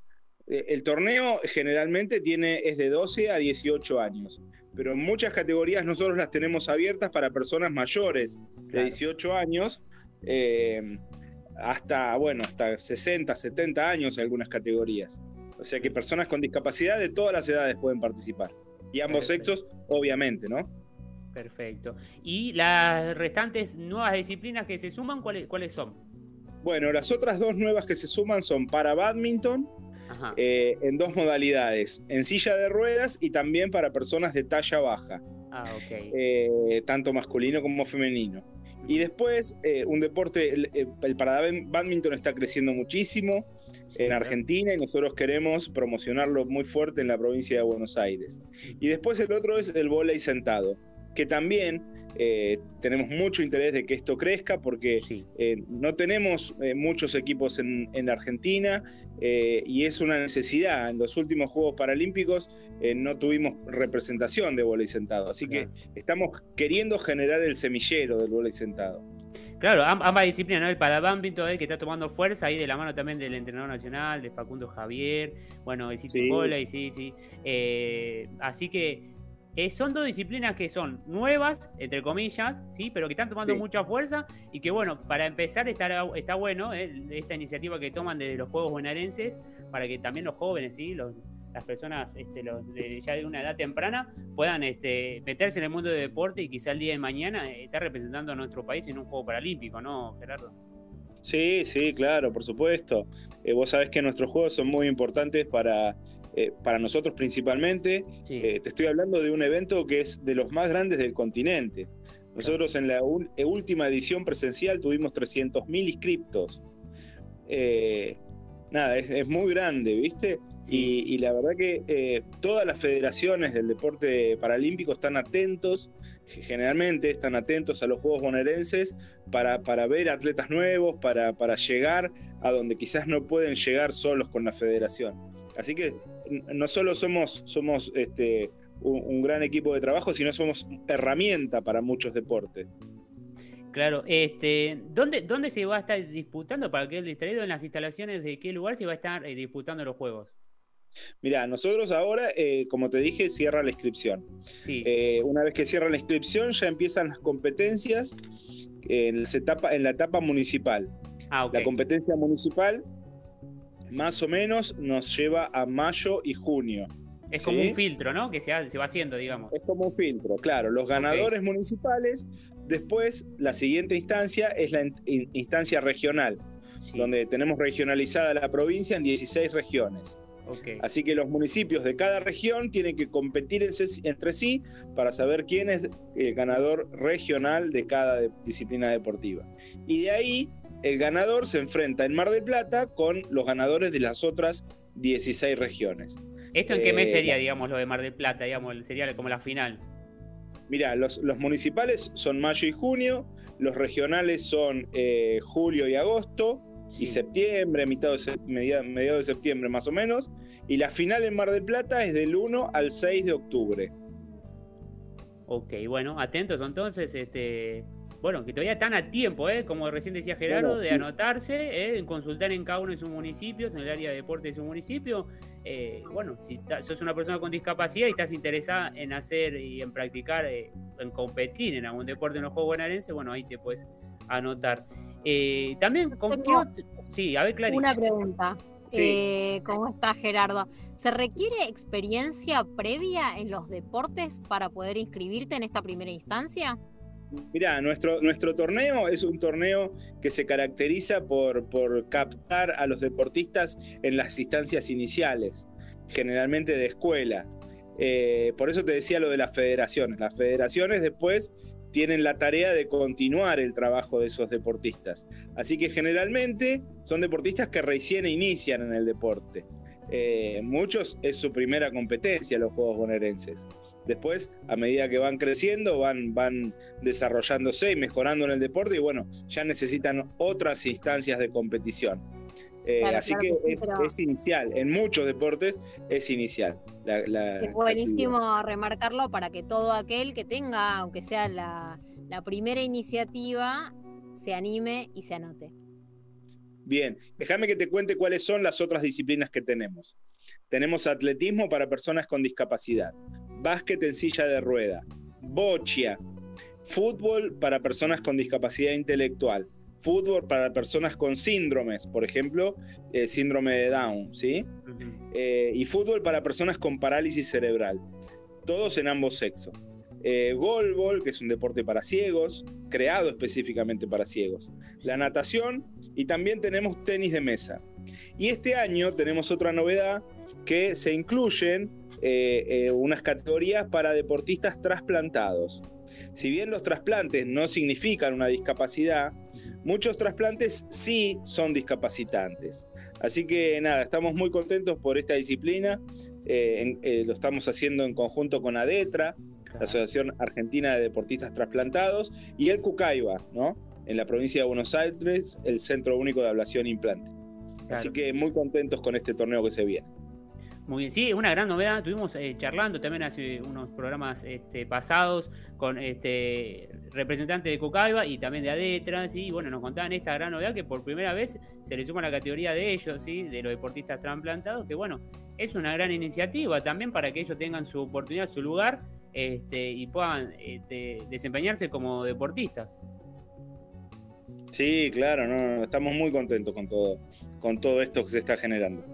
El torneo generalmente tiene, es de 12 a 18 años, pero en muchas categorías nosotros las tenemos abiertas para personas mayores de 18 años. eh, hasta, bueno, hasta 60, 70 años en algunas categorías. O sea que personas con discapacidad de todas las edades pueden participar. Y ambos
Perfecto.
sexos, obviamente, ¿no?
Perfecto. ¿Y las restantes nuevas disciplinas que se suman, cuáles, cuáles son?
Bueno, las otras dos nuevas que se suman son para badminton, eh, en dos modalidades, en silla de ruedas y también para personas de talla baja,
Ah, ok.
eh, tanto masculino como femenino. Y después, eh, un deporte, el, el- el para badminton está creciendo muchísimo en Argentina y nosotros queremos promocionarlo muy fuerte en la provincia de Buenos Aires. Y después el otro es el vóley sentado, que también eh, tenemos mucho interés de que esto crezca porque eh, no tenemos eh, muchos equipos en, en la Argentina y es una necesidad. En los últimos Juegos Paralímpicos no tuvimos representación de vóley sentado, así que estamos queriendo generar el semillero del vóley sentado.
Claro, am- ambas disciplinas, ¿no? El para badminton que está tomando fuerza ahí de la mano también del entrenador nacional, de Facundo Javier, bueno, el City
Sí.
Volley, sí, sí. Eh, así que eh, son dos disciplinas que son nuevas, entre comillas, sí, pero que están tomando
Sí.
mucha fuerza y que bueno, para empezar está, está bueno eh, esta iniciativa que toman desde los Juegos Bonaerenses para que también los jóvenes, sí, los, las personas este, los de, ya de una edad temprana puedan este, meterse en el mundo del deporte y quizá el día de mañana eh, estar representando a nuestro país en un juego paralímpico, ¿no, Gerardo?
Sí, sí, claro, por supuesto. Eh, vos sabés que nuestros juegos son muy importantes para, eh, para nosotros principalmente. Eh, te estoy hablando de un evento que es de los más grandes del continente. Nosotros en la última edición presencial tuvimos 300.000 inscriptos. Nada, es, es muy grande, ¿viste? Y, y la verdad que eh, todas las federaciones del deporte paralímpico están atentos, generalmente están atentos a los Juegos bonaerenses para, para ver atletas nuevos, para, para llegar a donde quizás no pueden llegar solos con la federación. Así que no solo somos, somos este, un, un gran equipo de trabajo, sino somos herramienta para muchos deportes.
Claro, este, ¿dónde, ¿dónde se va a estar disputando para que el distraído en las instalaciones de qué lugar se va a estar eh, disputando los juegos?
Mira, nosotros ahora, eh, como te dije, cierra la inscripción. Eh, una vez que cierra la inscripción, ya empiezan las competencias en, las etapa- en la etapa municipal.
Ah.
La competencia municipal, más o menos, nos lleva a mayo y junio.
Es como
¿sí?
un filtro, ¿no? Que se, ha- se va haciendo, digamos.
Es como un filtro, claro. Los ganadores municipales, después la siguiente instancia es la in- in- instancia regional, donde tenemos regionalizada la provincia en 16 regiones. Así que los municipios de cada región tienen que competir entre sí para saber quién es el ganador regional de cada de- disciplina deportiva. Y de ahí el ganador se enfrenta en Mar del Plata con los ganadores de las otras 16 regiones.
¿Esto en qué mes
Eh,
sería, digamos, lo de Mar del Plata? Digamos, sería como la final.
Mira, los, los municipales son mayo y junio, los regionales son eh, julio y agosto, y septiembre, mitad de mediados de septiembre más o menos, y la final en Mar del Plata es del 1 al 6 de octubre.
Ok, bueno, atentos entonces, este, bueno, que todavía están a tiempo, ¿eh? como recién decía Gerardo,
Bueno,
de
sí.
anotarse, ¿eh? en consultar en cada uno de sus municipios, en el área de deporte de su municipio. Eh, bueno, si está- sos una persona con discapacidad y estás interesada en hacer y en practicar, eh, en competir en algún deporte en los Juegos Bonaerenses, bueno, ahí te puedes anotar. Eh, también, ¿con qué Sí, a ver, Clarín.
Una pregunta.
Sí.
Eh, ¿Cómo está Gerardo? ¿Se requiere experiencia previa en los deportes para poder inscribirte en esta primera instancia?
Mirá, nuestro, nuestro torneo es un torneo que se caracteriza por, por captar a los deportistas en las instancias iniciales, generalmente de escuela. Eh, por eso te decía lo de las federaciones. Las federaciones después tienen la tarea de continuar el trabajo de esos deportistas. Así que generalmente son deportistas que recién inician en el deporte. Eh, muchos es su primera competencia los Juegos Bonaerenses. Después, a medida que van creciendo, van, van desarrollándose y mejorando en el deporte y bueno, ya necesitan otras instancias de competición. Eh,
Claro,
así
claro
que
que sí,
es,
pero-
es inicial, en muchos deportes es inicial. la- la
Es buenísimo remarcarlo para que todo aquel que tenga, aunque sea la, la primera iniciativa, se anime y se anote.
Bien, déjame que te cuente cuáles son las otras disciplinas que tenemos. Tenemos atletismo para personas con discapacidad, básquet en silla de rueda, bochia, fútbol para personas con discapacidad intelectual, fútbol para personas con síndromes, por ejemplo, eh, síndrome de Down, ¿sí? Eh, y fútbol para personas con parálisis cerebral, todos en ambos sexos. Eh, golbol, que es un deporte para ciegos, creado específicamente para ciegos. La natación y también tenemos tenis de mesa. Y este año tenemos otra novedad que se incluyen eh, eh, unas categorías para deportistas trasplantados. Si bien los trasplantes no significan una discapacidad, muchos trasplantes sí son discapacitantes. Así que nada, estamos muy contentos por esta disciplina. Eh, en- eh, lo estamos haciendo en conjunto con ADETRA, la Asociación Argentina de Deportistas Trasplantados, y el CUCAIBA, ¿no? En la provincia de Buenos Aires, el Centro Único de Ablación e Implante. Así que muy contentos con este torneo que se viene.
Muy bien, sí, una gran novedad. Estuvimos eh, charlando también hace unos programas este, pasados con este representantes de Cocaiba y también de Adetra, ¿sí? y bueno, nos contaban esta gran novedad que por primera vez se le suma la categoría de ellos, ¿sí? de los deportistas trasplantados, que bueno, es una gran iniciativa también para que ellos tengan su oportunidad, su lugar este, y puedan este, desempeñarse como deportistas.
Sí, claro, no, estamos muy contentos con todo, con todo esto que se está generando.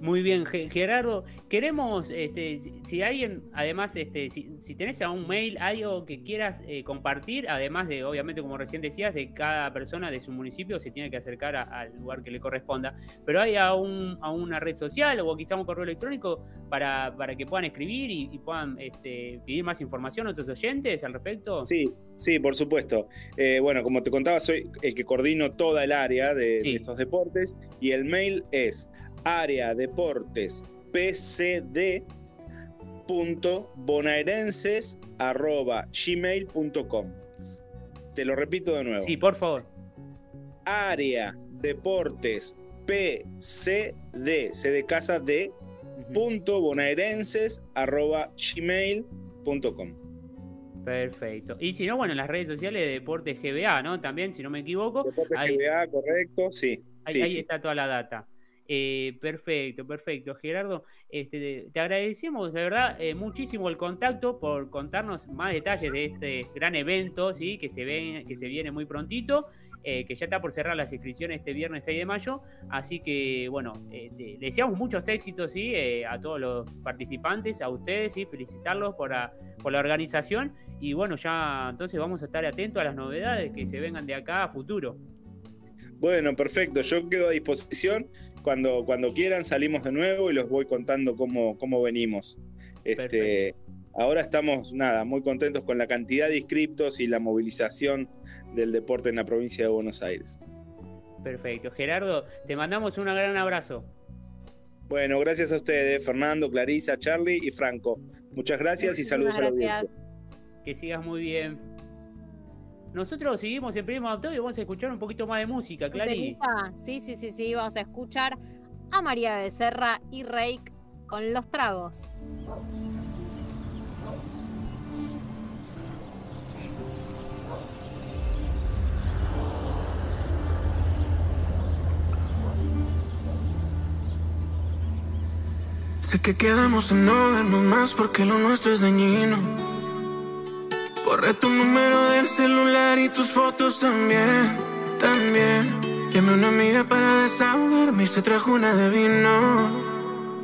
Muy bien, Ge- Gerardo. Queremos, este, si, alguien, además, este, si, si tenés a un mail, algo que quieras eh, compartir, además de, obviamente, como recién decías, de cada persona de su municipio se tiene que acercar a- al lugar que le corresponda. Pero hay a, un, a una red social o quizá un correo electrónico para, para que puedan escribir y, y puedan este, pedir más información a otros oyentes al respecto.
Sí, sí, por supuesto. Eh, bueno, como te contaba, soy el que coordino toda el área de, de estos deportes y el mail es área deportes pcd punto bonaerenses arroba gmail.com Te lo repito de nuevo.
Sí, por favor.
Área deportes pcd, c de casa de punto bonaerenses arroba gmail.com
Perfecto. Y si no, bueno, en las redes sociales de Deportes GBA, ¿no? También, si no me equivoco.
Deportes
ahí-
GBA, correcto, sí.
Ahí,
sí,
ahí
sí.
está toda la data. Eh, perfecto, perfecto. Gerardo, este, te agradecemos de verdad eh, muchísimo el contacto por contarnos más detalles de este gran evento, ¿sí? que se ve, que se viene muy prontito. eh, que ya está por cerrar las inscripciones este viernes 6 de mayo. Así que, bueno, eh, deseamos muchos éxitos ¿sí? A todos los participantes, a ustedes, ¿sí? felicitarlos por, por la organización. Y bueno, ya entonces vamos a estar atentos a las novedades que se vengan de acá a futuro.
Bueno, perfecto. Yo quedo a disposición. Cuando, cuando quieran salimos de nuevo y los voy contando cómo, cómo venimos. Este, ahora estamos, nada, muy contentos con la cantidad de inscriptos y la movilización del deporte en la provincia de Buenos Aires.
Perfecto. Gerardo, te mandamos un gran abrazo.
Bueno, gracias a ustedes, Fernando, Clarisa, Charlie y Franco. Muchas gracias y saludos a la audiencia.
Que sigas muy bien. Nosotros seguimos en Primo Auto y vamos a escuchar un poquito más de música, Clary.
Sí, sí, sí, sí, vamos a escuchar a María Becerra y Reik con los tragos.
Sé que quedamos en no vernos más porque lo nuestro es dañino. Borré tu número del celular y tus fotos también, también. Llamé a una amiga para desahogarme y se trajo una de vino.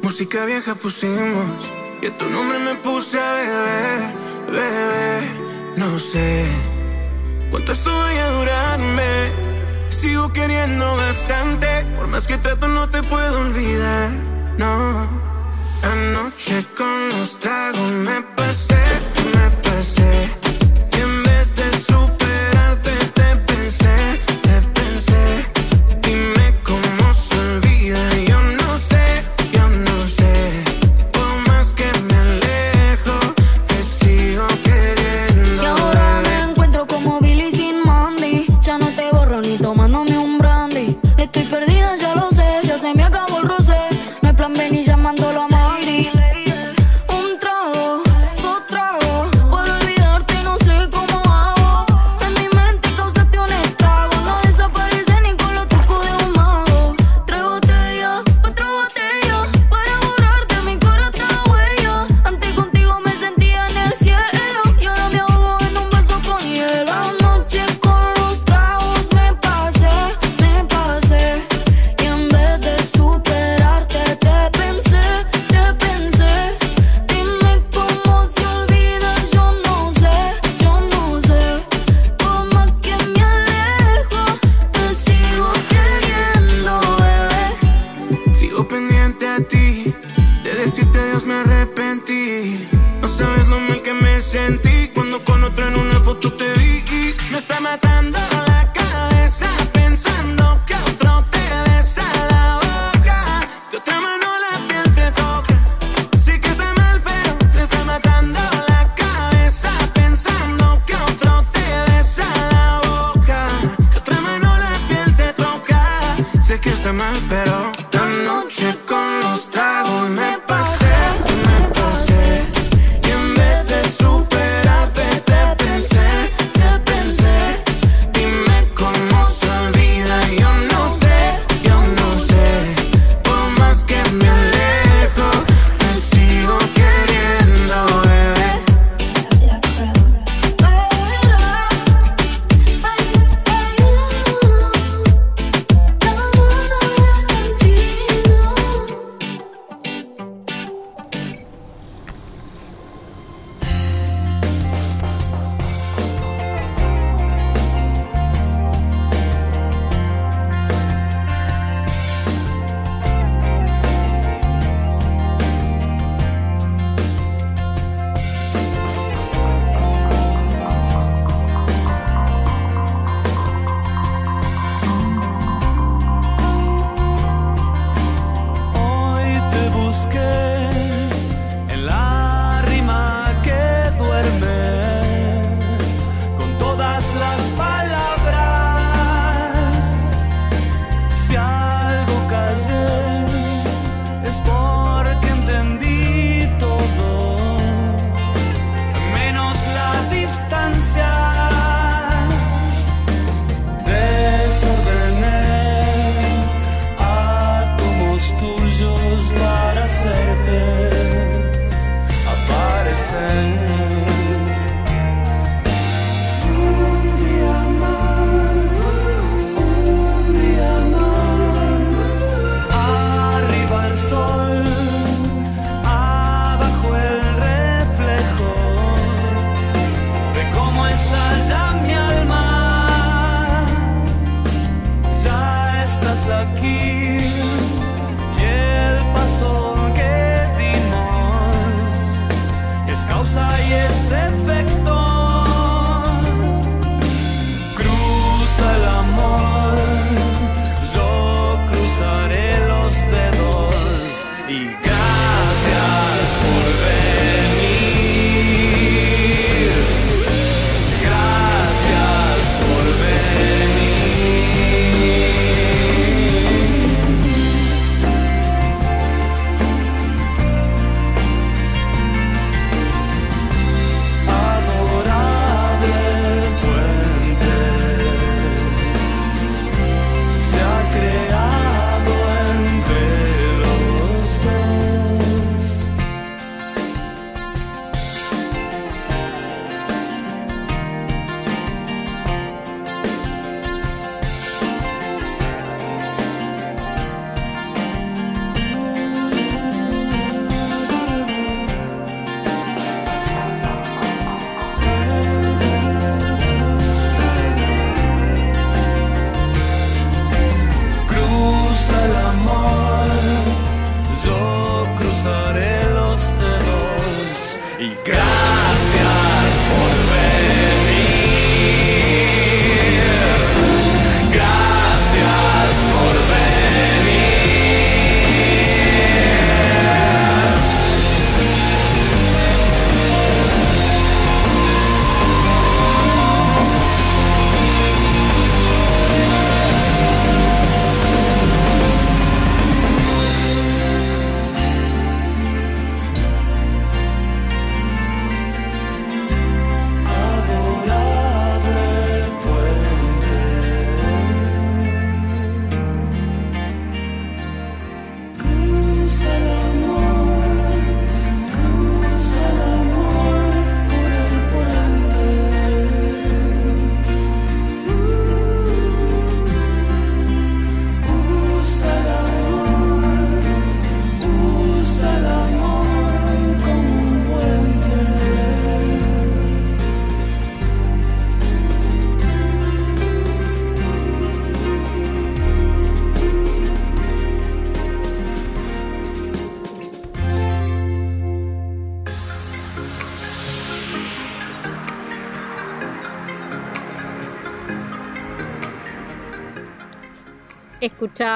Música vieja pusimos y a tu nombre me puse a beber, bebé. No sé cuánto esto vaya a durarme. Sigo queriendo bastante, por más que trato no te puedo olvidar, no. Anoche con los tragos me pasé,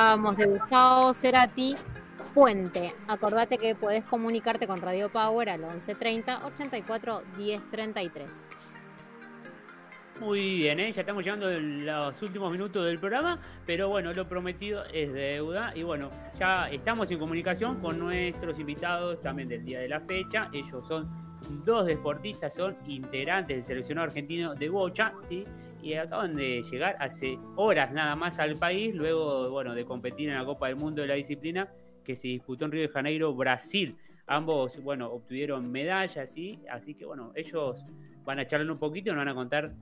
Escuchábamos de Gustavo Cerati, Puente. Acordate que podés comunicarte con Radio Power al 1130 84 1033.
Muy bien, ¿eh? ya estamos llegando a los últimos minutos del programa, pero bueno, lo prometido es deuda y bueno, ya estamos en comunicación con nuestros invitados también del día de la fecha. Ellos son dos deportistas, son integrantes del seleccionado argentino de bocha, ¿sí? Y acaban de llegar hace horas nada más al país, luego bueno, de competir en la Copa del Mundo de la disciplina que se disputó en Río de Janeiro, Brasil. Ambos, bueno, obtuvieron medallas, ¿sí? Así que bueno, ellos van a charlar un poquito y nos van a contar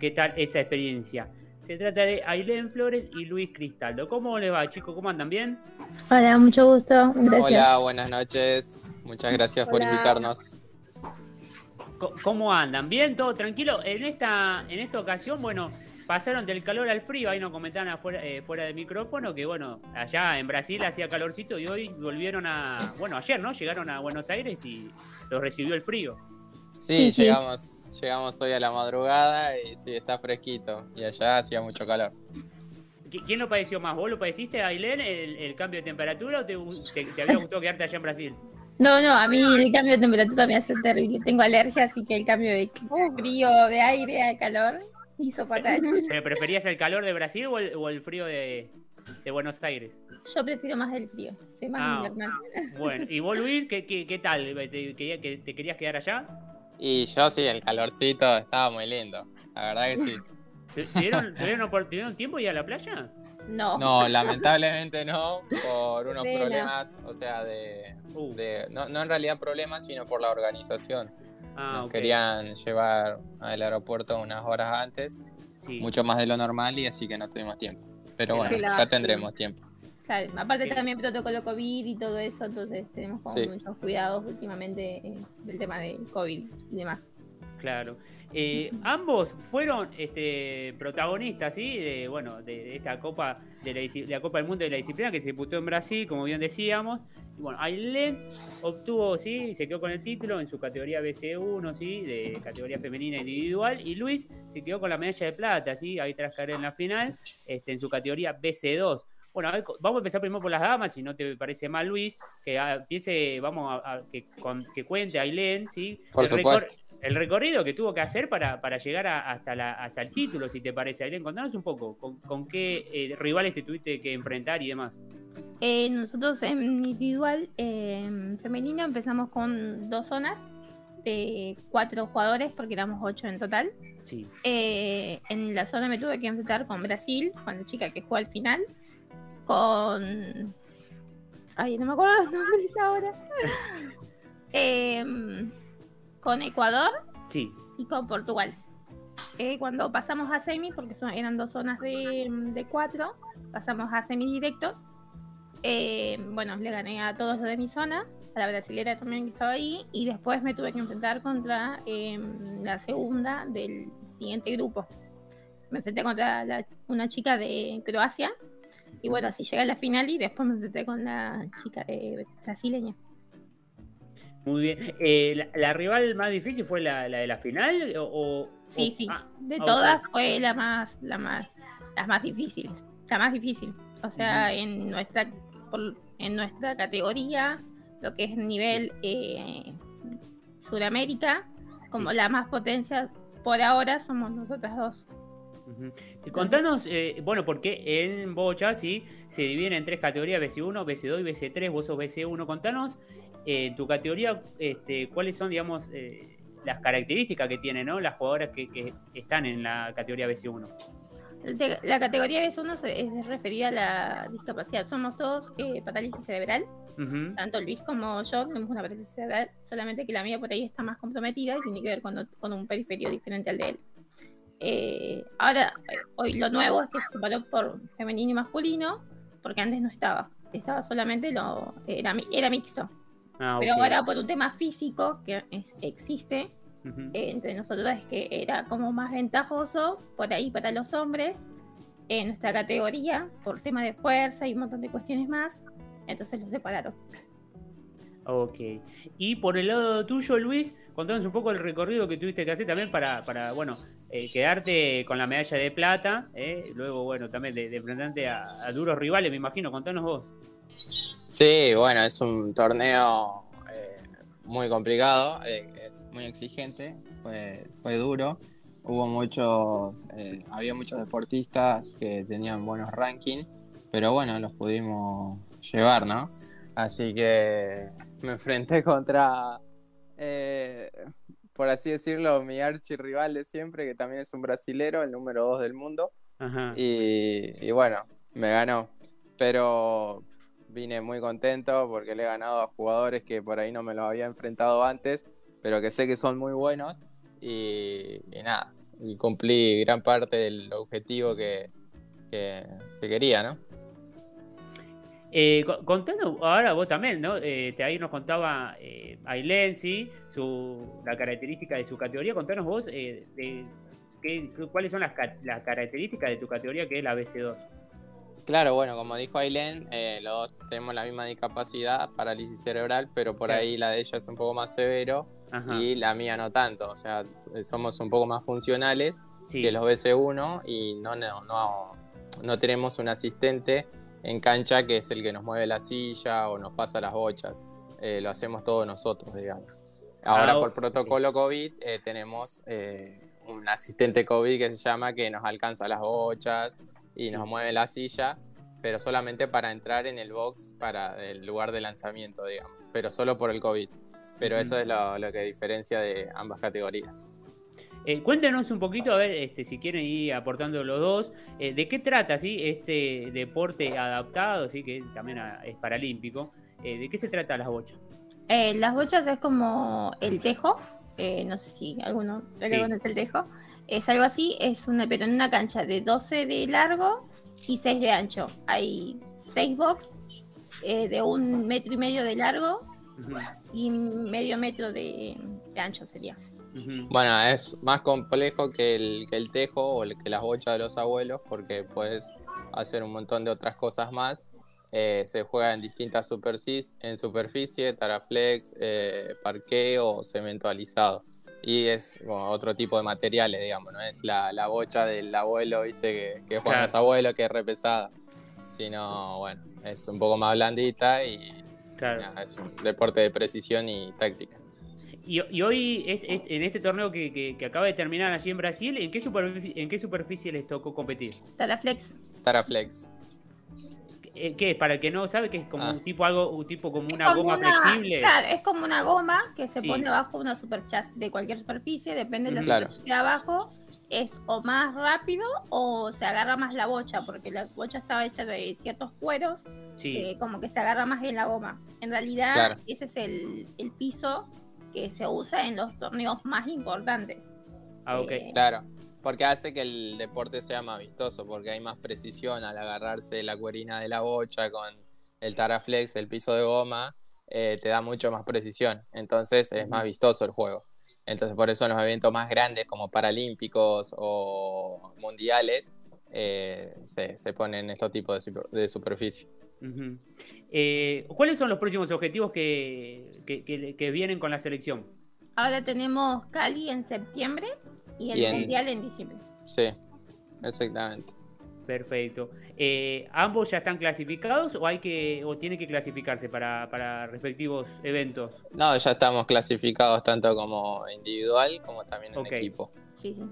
qué tal esa experiencia. Se trata de Ailén Flores y Luis Cristaldo. ¿Cómo le va, chicos? ¿Cómo andan bien?
Hola, mucho gusto. Gracias.
Hola, buenas noches. Muchas gracias por
Hola.
invitarnos.
¿Cómo andan? ¿Bien? ¿Todo tranquilo? En esta, en esta ocasión, bueno, pasaron del calor al frío. Ahí nos comentaban afuera, eh, fuera de micrófono que, bueno, allá en Brasil hacía calorcito y hoy volvieron a. Bueno, ayer, ¿no? Llegaron a Buenos Aires y los recibió el frío.
Sí,
Sí, sí.
llegamos, llegamos hoy a la madrugada y sí, está fresquito. Y allá hacía mucho calor.
¿Qui- ¿Quién lo padeció más? ¿Vos lo padeciste, Ailén, el, el cambio de temperatura o te, te, te había gustado quedarte allá en Brasil?
No, no, a mí el cambio de temperatura me hace terrible. Tengo alergia, así que el cambio de frío, de aire a calor hizo fatal.
¿Pero preferías el calor de Brasil o el, o el frío de, de Buenos Aires?
Yo prefiero más el frío, soy más
Ah,
invernal.
Bueno, ¿y vos, Luis, qué, qué, qué tal? ¿Te, ¿Te querías quedar allá?
Y yo sí, el calorcito estaba muy lindo. La verdad que sí.
¿Te- ¿Tuvieron, tuvieron, tuvieron tiempo de ir a la playa?
No.
No, lamentablemente no, por unos
Pena.
problemas, o sea, de,
Uh,
de- no, no en realidad problemas, sino por la organización.
ah,
Nos querían llevar al aeropuerto unas horas antes,
Sí.
mucho más de lo normal, y así que no tuvimos tiempo. Pero bueno, ya tendremos tiempo.
Claro, aparte
Sí.
también protocolo COVID y todo eso, entonces tenemos como
Sí.
muchos cuidados últimamente eh, del tema del COVID y demás.
Claro. Eh, ambos fueron este, protagonistas, ¿sí? De, bueno, de, de esta Copa de la, disci- de la Copa del Mundo de la Disciplina que se disputó en Brasil, como bien decíamos. Y bueno, Ailén obtuvo, ¿sí? Se quedó con el título en su categoría BC1, ¿sí? De categoría femenina individual. Y Luis se quedó con la medalla de plata, ¿sí? Ahí tras caer en la final, este, en su categoría BC2. Bueno, a ver, co- vamos a empezar primero por las damas, si no te parece mal, Luis, que ah, empiece, vamos a, a- que, con- que cuente Ailén, ¿sí?
Por
El
supuesto.
El recorrido que tuvo que hacer para, para llegar a- hasta, la, hasta el título, si te parece. Ailén, contanos un poco, con, con qué eh, rivales te tuviste que enfrentar y demás.
Eh, nosotros en individual, eh, en femenino, empezamos con dos zonas de cuatro jugadores, porque éramos ocho en total.
Sí.
Eh, en la zona me tuve que enfrentar con Brasil, con la chica que jugó al final, con... Ay, no me acuerdo los nombres ahora. Em, con Ecuador
Sí.
y con Portugal. Eh, cuando pasamos a semi, porque son, eran dos zonas de, de cuatro, pasamos a semi directos. Eh, bueno, le gané a todos los de mi zona, a la brasilera también que estaba ahí, y después me tuve que enfrentar contra eh, la segunda del siguiente grupo. Me enfrenté contra la- una chica de Croacia, y bueno, así llegué a la final y después me enfrenté con la chica de brasileña.
Muy bien. Eh, la, la rival más difícil fue la, la de la final? O, o-
Sí, sí.
ah,
De
ah,
todas fue la más, la más, las más difíciles. La más difícil. O sea, en nuestra, por- en nuestra categoría, lo que es nivel eh, Suramérica, como la más potencia por ahora somos nosotras dos.
Contanos, eh, bueno, porque en Bocha sí se dividen en tres categorías, BC1, BC2 y BC3, vos sos BC1, contanos eh, en tu categoría este, cuáles son, digamos, eh, las características que tienen ¿no? las jugadoras que, que están en la categoría BC1.
De- La categoría B1 se- es referida a la discapacidad. Somos todos eh, parálisis cerebral. Tanto Luis como yo tenemos una parálisis cerebral, solamente que la mía por ahí está más comprometida y tiene que ver con, un periferio diferente al de él. Eh, ahora, eh, hoy lo nuevo es que se separó por femenino y masculino, porque antes no estaba. Estaba solamente lo. Era mixto.
Ah,
Pero ahora, por un tema físico que es- existe eh, entre nosotros, es que era como más ventajoso por ahí para los hombres en nuestra categoría, por tema de fuerza y un montón de cuestiones más. Entonces lo separaron.
Ok. Y por el lado tuyo, Luis, contanos un poco el recorrido que tuviste que hacer también para, para bueno, eh, quedarte con la medalla de plata, eh, luego, bueno, también de, de enfrentarte a, a duros rivales, me imagino, contanos vos.
Sí, bueno, es un torneo eh, muy complicado, eh, es muy exigente, fue, fue duro. Hubo muchos, eh, había muchos deportistas que tenían buenos rankings, pero bueno, los pudimos llevar, ¿no? Así que me enfrenté contra, por así decirlo, mi archirrival de siempre, que también es un brasilero, el número 2 del mundo.
Ajá.
Y, y bueno, me ganó. Pero vine muy contento porque le he ganado a jugadores que por ahí no me los había enfrentado antes, pero que sé que son muy buenos. Y, nada, y cumplí gran parte del objetivo que, que, que quería, ¿no?
Eh, co- contanos, ahora vos también, ¿no? Eh, te- ahí nos contaba eh. Su, la característica de su categoría. Contanos vos eh, de qué- cuáles son las, las características de tu categoría que es la BC2.
Claro, bueno, como dijo Ailén, eh, los dos tenemos la misma discapacidad, parálisis cerebral, pero por
Claro.
ahí la de ella es un poco más severo
Ajá.
y la mía no tanto. O sea, somos un poco más funcionales
Sí.
que los BC1 y no, no, no, no tenemos un asistente en cancha que es el que nos mueve la silla o nos pasa las bochas. Eh, lo hacemos todos nosotros, digamos. Ahora
Ah,
por
ok.
protocolo COVID eh, tenemos eh, un asistente COVID que se llama que nos alcanza las bochas y
Sí.
nos mueve la silla, pero solamente para entrar en el box para el lugar de lanzamiento, digamos, pero solo por el COVID. Pero eso es lo, lo que diferencia de ambas categorías.
Eh, cuéntenos un poquito, a ver, este, si quieren ir aportando los dos, eh, de qué trata, ¿sí? Este deporte adaptado, ¿sí? Que también ah, es paralímpico. Eh, ¿De qué se trata las bochas?
Eh, las bochas es como el tejo. eh, no sé si alguno
Sí.
reconoce el tejo. Es algo así, es una, pero en una cancha de 12 de largo y 6 de ancho. Hay 6 box eh, de un metro y medio de largo y medio metro de, de ancho sería.
Bueno, es más complejo que el, que el tejo o el- que las bochas de los abuelos porque puedes hacer un montón de otras cosas más. Eh, se juega en distintas superficies, en superficie, taraflex, eh, parqueo o cemento alisado. Y es bueno, otro tipo de materiales, digamos, no es la, la bocha del abuelo, viste, que, que juegan
Claro.
los abuelos, que es re pesada. Sino, bueno, es un poco más blandita y nada, es un deporte de precisión y táctica.
Y, y hoy, es- es- en este torneo que, que- que acaba de terminar allí en Brasil, ¿en qué, superfi- ¿en qué superficie les tocó competir?
Taraflex.
Taraflex.
Eh, ¿Qué es? Para el que no sabe, que es como
Ah.
un tipo algo, un tipo como una
Como
goma
una-
flexible.
Claro, es como una goma que se
Sí.
pone abajo una superchas de cualquier superficie, depende de la.
Claro.
superficie de abajo, es o más rápido o se agarra más la bocha, porque la bocha estaba hecha de ciertos cueros,
Sí.
que como que se agarra más bien la goma. En realidad,
Claro.
ese es el, el piso que se usa en los torneos más importantes.
Ah, ok.
Eh,
Claro, porque hace que el deporte sea más vistoso, porque hay más precisión al agarrarse la cuerina de la bocha con el Taraflex, el piso de goma, eh, te da mucho más precisión. Entonces es más vistoso el juego. Entonces por eso en los eventos más grandes como paralímpicos o mundiales eh, se, se ponen estos tipos de, super- de superficie.
Eh, ¿Cuáles son los próximos objetivos que, que- que- que vienen con la selección?
Ahora tenemos Cali en septiembre y el
Y en-
Mundial en diciembre.
Sí, exactamente.
Perfecto. Eh, ¿Ambos ya están clasificados o hay que o tienen que clasificarse para, para respectivos eventos?
No, ya estamos clasificados tanto como individual como también en equipo.
Sí, sí.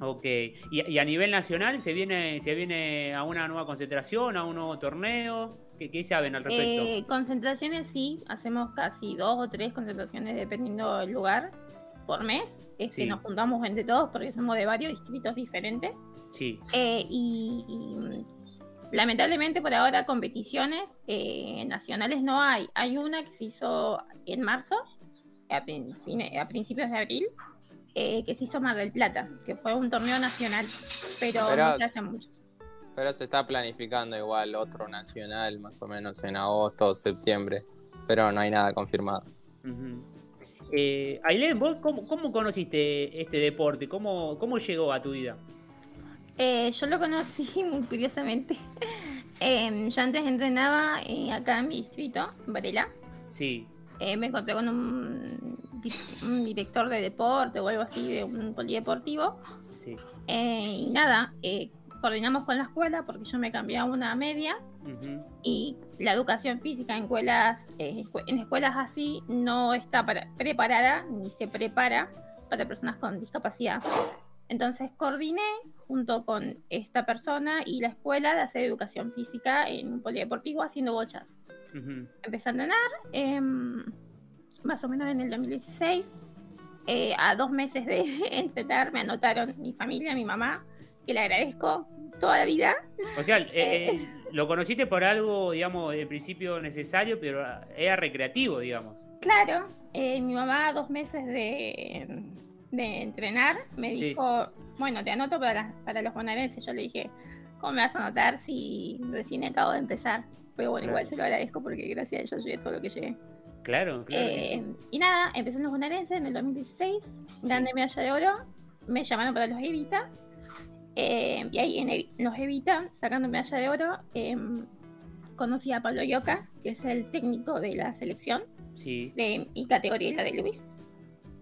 Ok. ¿Y, y a nivel nacional se viene, se viene a una nueva concentración, a un nuevo torneo? ¿Qué, qué saben al respecto?
Eh, concentraciones sí, hacemos casi dos o tres concentraciones dependiendo del lugar por mes. Es que
Sí.
nos juntamos entre todos porque somos de varios distritos diferentes.
Sí.
Eh, y, y, mm, lamentablemente por ahora competiciones eh, nacionales no hay. Hay una que se hizo en marzo, a, prin- a principios de abril, eh, que se hizo Mar del Plata, que fue un torneo nacional, pero,
Pero-
no se hace mucho.
Pero se está planificando igual otro nacional más o menos en agosto o septiembre, pero no hay nada confirmado.
Ujú. Eh, Ailén, ¿vos cómo, cómo conociste este deporte? ¿Cómo, ¿Cómo llegó a tu vida?
Eh, yo lo conocí muy curiosamente. Em, yo antes entrenaba eh, acá en mi distrito, en Varela.
Sí.
Eh, me encontré con un un director de deporte o algo así de un polideportivo.
Sí.
Eh, y nada, eh, coordinamos con la escuela porque yo me cambié a una media
Ujú.
y la educación física en escuelas, eh, en escuelas así no está para- preparada ni se prepara para personas con discapacidad. Entonces coordiné junto con esta persona y la escuela de hacer educación física en un polideportivo haciendo bochas.
Ujú.
Empecé a entrenar em, más o menos en el 2016. Eh, a dos meses de entrenar me anotaron mi familia, mi mamá, que le agradezco toda la vida.
O sea, eh, eh, lo conociste por algo, digamos, de principio necesario, pero era recreativo, digamos.
Claro, eh, mi mamá dos meses de, de entrenar me
Sí.
dijo, bueno, te anoto para, las- para los bonaerenses. Yo le dije, ¿cómo me vas a anotar si recién acabo de empezar? Pero bueno, igual se lo agradezco porque gracias a ellos llegué todo lo que llegué.
Claro, claro.
Eh, y nada, empecé en los bonaerenses en el 2016, gané medalla de oro, me llamaron para los Evita, eh, y ahí en los Evita, sacando medalla de oro, em, conocí a Pablo Yoca, que es el técnico de la selección
sí.
de mi categoría y la de Luis.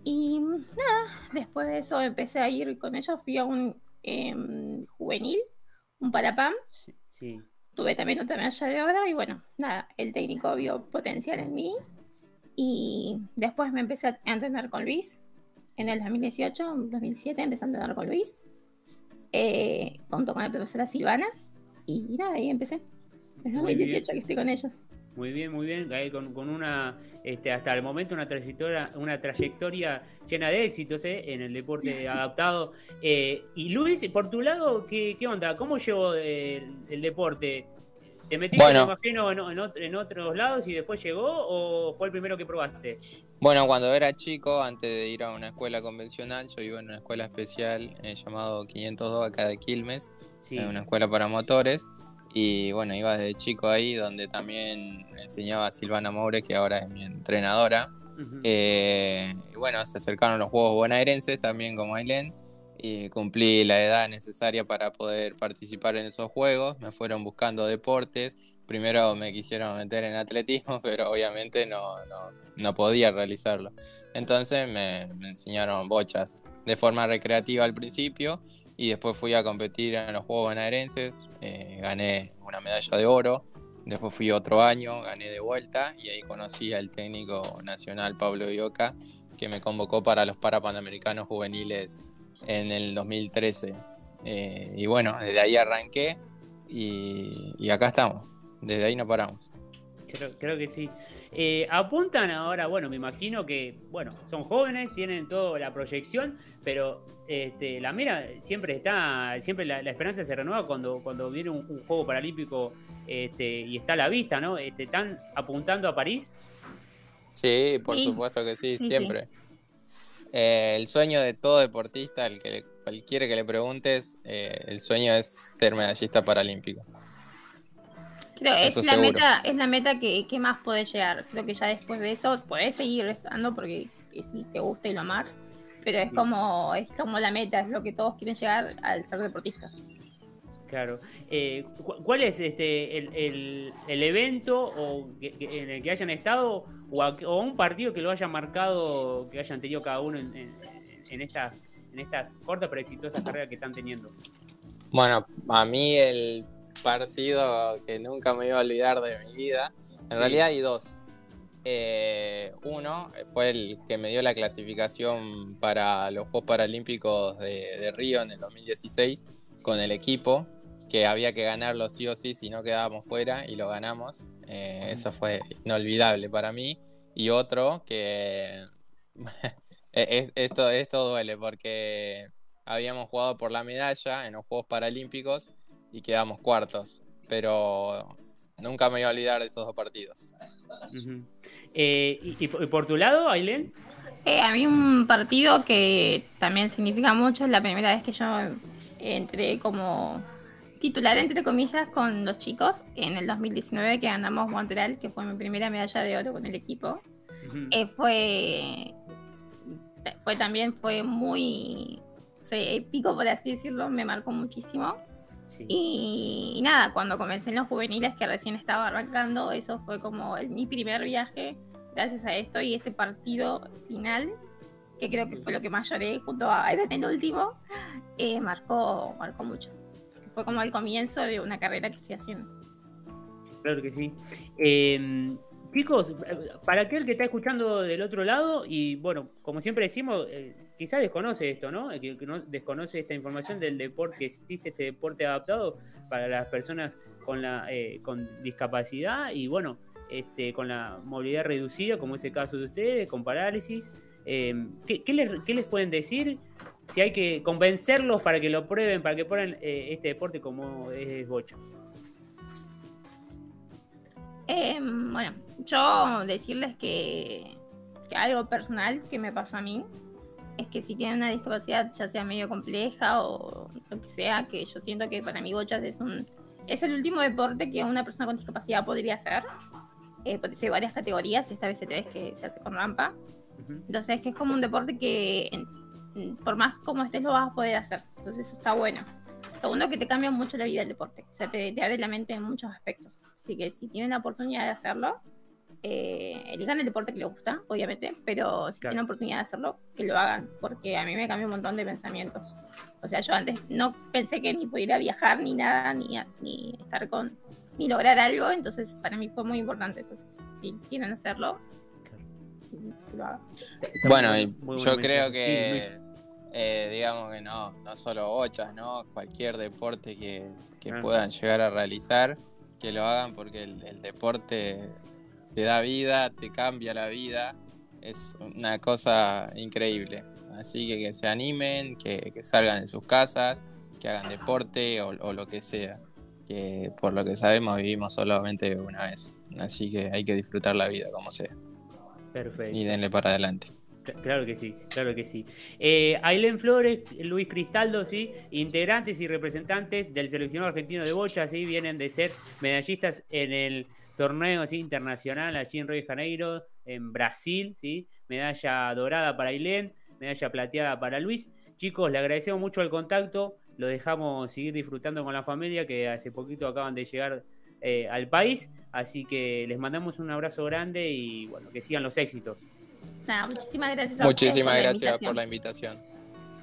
Y nada, después de eso empecé a ir con ellos, fui a un em, juvenil, un Parapam,
Sí.
tuve también otra medalla de oro y bueno, nada, el técnico vio potencial en mí y después me empecé a entrenar con Luis. En el 2018, 2007 empecé a entrenar con Luis, eh, junto con la profesora Silvana y nada, ahí empecé. Desde
Muy bien.
2018 que estoy con ellos.
Muy bien, muy bien. Ahí con, con una, este, hasta el momento, una trayectoria, una trayectoria llena de éxitos ¿eh? en el deporte adaptado. Eh, y Luis, por tu lado, ¿qué, qué onda? ¿Cómo llevó el, el deporte? ¿Te metiste,
Bueno.
me imagino, en, en ot- en otros lados y después llegó o fue el primero que probaste?
Bueno, cuando era chico, antes de ir a una escuela convencional, yo iba en una escuela especial eh, llamado 502 acá de Quilmes,
Sí.
eh, una escuela para motores. Y bueno, iba desde chico ahí, donde también enseñaba a Silvana Moure, que ahora es mi entrenadora. Eh, y bueno, se acercaron los Juegos Bonaerenses también como Ailén y cumplí la edad necesaria para poder participar en esos Juegos. Me fueron buscando deportes. Primero me quisieron meter en atletismo, pero obviamente no, no, no podía realizarlo. Entonces me, me enseñaron bochas de forma recreativa al principio y después fui a competir en los Juegos Bonaerenses. eh, gané una medalla de oro. Después fui otro año, gané de vuelta y ahí conocí al técnico nacional Pablo Ioca, que me convocó para los Parapanamericanos juveniles en el 2013. Eh, y bueno, desde ahí arranqué y, y acá estamos. Desde ahí no paramos.
Creo, creo que sí. Eh, apuntan ahora, bueno, me imagino que, bueno, son jóvenes, tienen toda la proyección, pero este, la mira siempre está, siempre la, la esperanza se renueva cuando, cuando viene un, un juego paralímpico este, y está a la vista, ¿no? Este, ¿Están apuntando a París?
Sí, por
Sí.
supuesto que sí,
Sí, sí.
Eh, el sueño de todo deportista, el que le- cualquiera que le preguntes, eh, el sueño es ser medallista paralímpico.
Creo es la
seguro.
meta, es la meta que, que más podés llegar. Creo que ya después de eso podés seguir estando porque que si te gusta y lo más. Pero es
Sí.
como, es como la meta, es lo que todos quieren llegar al ser deportistas.
Claro. Eh, cu- ¿Cuál es este el, el- el evento o que- que- en el que hayan estado o, a- o un partido que lo hayan marcado, que hayan tenido cada uno en, en- en estas en estas cortas pero exitosas carreras que están teniendo?
Bueno, a mí el partido que nunca me iba a olvidar de mi vida, en
Sí.
realidad hay dos. Eh, uno fue el que me dio la clasificación para los Juegos Paralímpicos de, de Río en el 2016 con el equipo, que había que ganarlo sí o sí si no quedábamos fuera y lo ganamos. Eh, eso fue inolvidable para mí. Y otro que es- esto, esto duele porque habíamos jugado por la medalla en los Juegos Paralímpicos y quedamos cuartos, pero nunca me iba a olvidar de esos dos partidos.
Eh, y, y por- y por tu lado, Ailén?
Eh, a mí un partido que también significa mucho, es la primera vez que yo entré como titular, entre comillas, con los chicos en el 2019 que ganamos Montreal, que fue mi primera medalla de oro con el equipo. Eh, fue, fue también fue muy o sea, épico, por así decirlo, me marcó muchísimo. Y, y nada, cuando comencé en los juveniles, que recién estaba arrancando, eso fue como el- mi primer viaje gracias a esto y ese partido final, que creo que fue lo que más lloré junto a Eden el último, eh, marcó, marcó mucho. Fue como el comienzo de una carrera que estoy haciendo.
Claro que sí. Eh, chicos, para aquel que está escuchando del otro lado, y bueno, como siempre decimos, eh, quizás desconoce esto, ¿no? Que, que no desconoce esta información del deporte, que existe este deporte adaptado para las personas con la eh, con discapacidad y bueno, este, con la movilidad reducida, como es el caso de ustedes, con parálisis. Eh, ¿qué, qué les, qué les pueden decir? Si hay que convencerlos para que lo prueben, para que prueben eh, este deporte como es bocha.
Eh, bueno, yo decirles que, que algo personal que me pasó a mí es que si tienen una discapacidad, ya sea medio compleja o lo que sea, que yo siento que para mí bochas es un es el último deporte que una persona con discapacidad podría hacer. Eh, porque hay varias categorías, esta vez es que se hace con rampa. Entonces es que es como un deporte que por más como estés lo vas a poder hacer. Entonces eso está bueno. Segundo, que te cambia mucho la vida el deporte. O sea, te, te abre la mente en muchos aspectos. Así que si tienen la oportunidad de hacerlo, eh, elijan el deporte que les gusta, obviamente, pero si tienen la oportunidad de hacerlo, que lo hagan, porque a mí me cambió un montón de pensamientos. O sea, yo antes no pensé que ni pudiera viajar, ni nada, ni, ni estar con, ni lograr algo, entonces para mí fue muy importante. Entonces, si quieren hacerlo.
Bueno,
Muy
yo creo que, eh, digamos que no, no solo bochas, ¿no? Cualquier deporte que, que
Ah.
puedan llegar a realizar, que lo hagan porque el, el deporte te da vida, te cambia la vida, es una cosa increíble. Así que que se animen, que, que salgan de sus casas, que hagan deporte o, o lo que sea. Que por lo que sabemos vivimos solamente una vez. Así que hay que disfrutar la vida como sea.
Perfecto.
Y denle para adelante.
Cl- Claro que sí, claro que sí. Eh, Ailén Flores, Luis Cristaldo, sí, integrantes y representantes del seleccionado argentino de bocha, sí, vienen de ser medallistas en el torneo sí, internacional allí en Río de Janeiro, en Brasil, sí, medalla dorada para Ailén, medalla plateada para Luis. Chicos, le agradecemos mucho el contacto, lo dejamos seguir disfrutando con la familia que hace poquito acaban de llegar eh, al país, así que les mandamos un abrazo grande y bueno, que sigan los éxitos.
Nada, muchísimas gracias a
Muchísimas
por la
gracias
invitación.
por la invitación.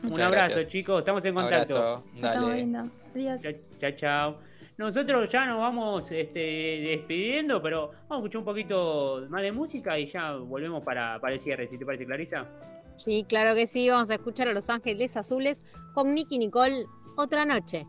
Un abrazo,
gracias.
chicos. Estamos en contacto.
Abrazo, dale.
Adiós.
Chao, chao. Nosotros ya nos vamos este, despidiendo, pero vamos a escuchar un poquito más de música y ya volvemos para, para el cierre, si te parece, Clarisa.
Sí, claro que sí. Vamos a escuchar a Los Ángeles Azules con Nicky Nicole otra noche.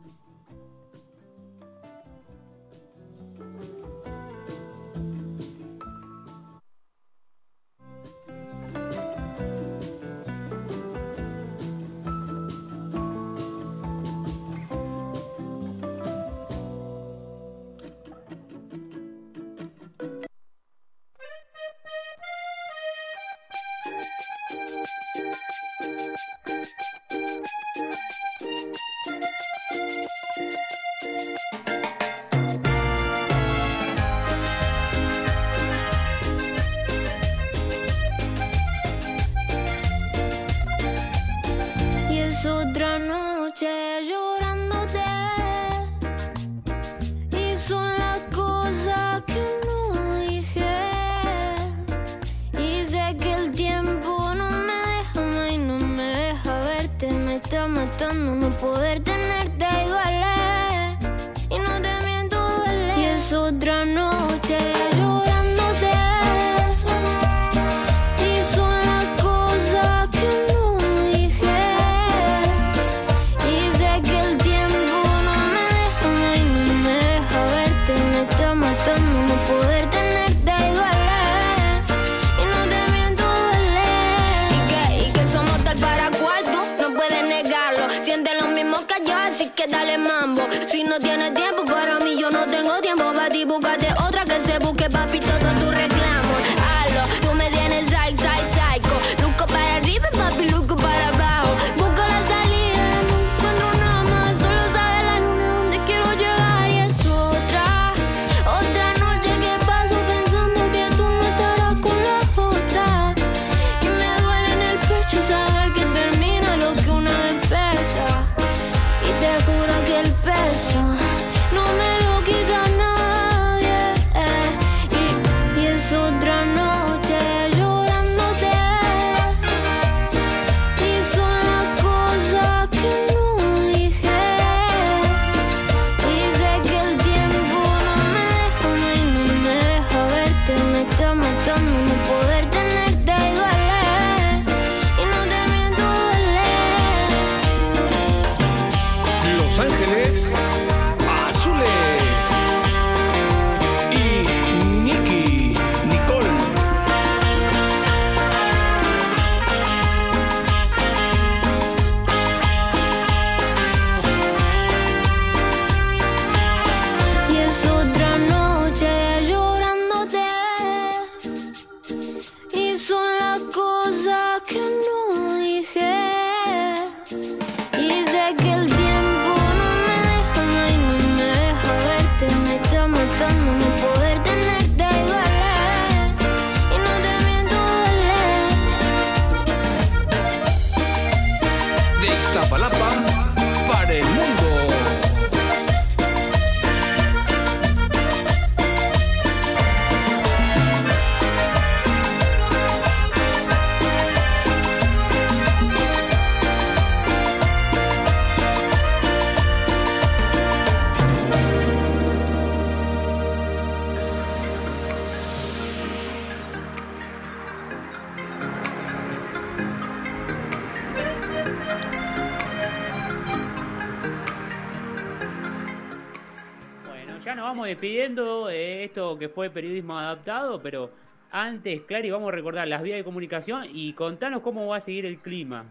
Que
fue periodismo adaptado, pero antes, Clary, vamos a recordar las vías de comunicación y contanos cómo va a seguir el clima.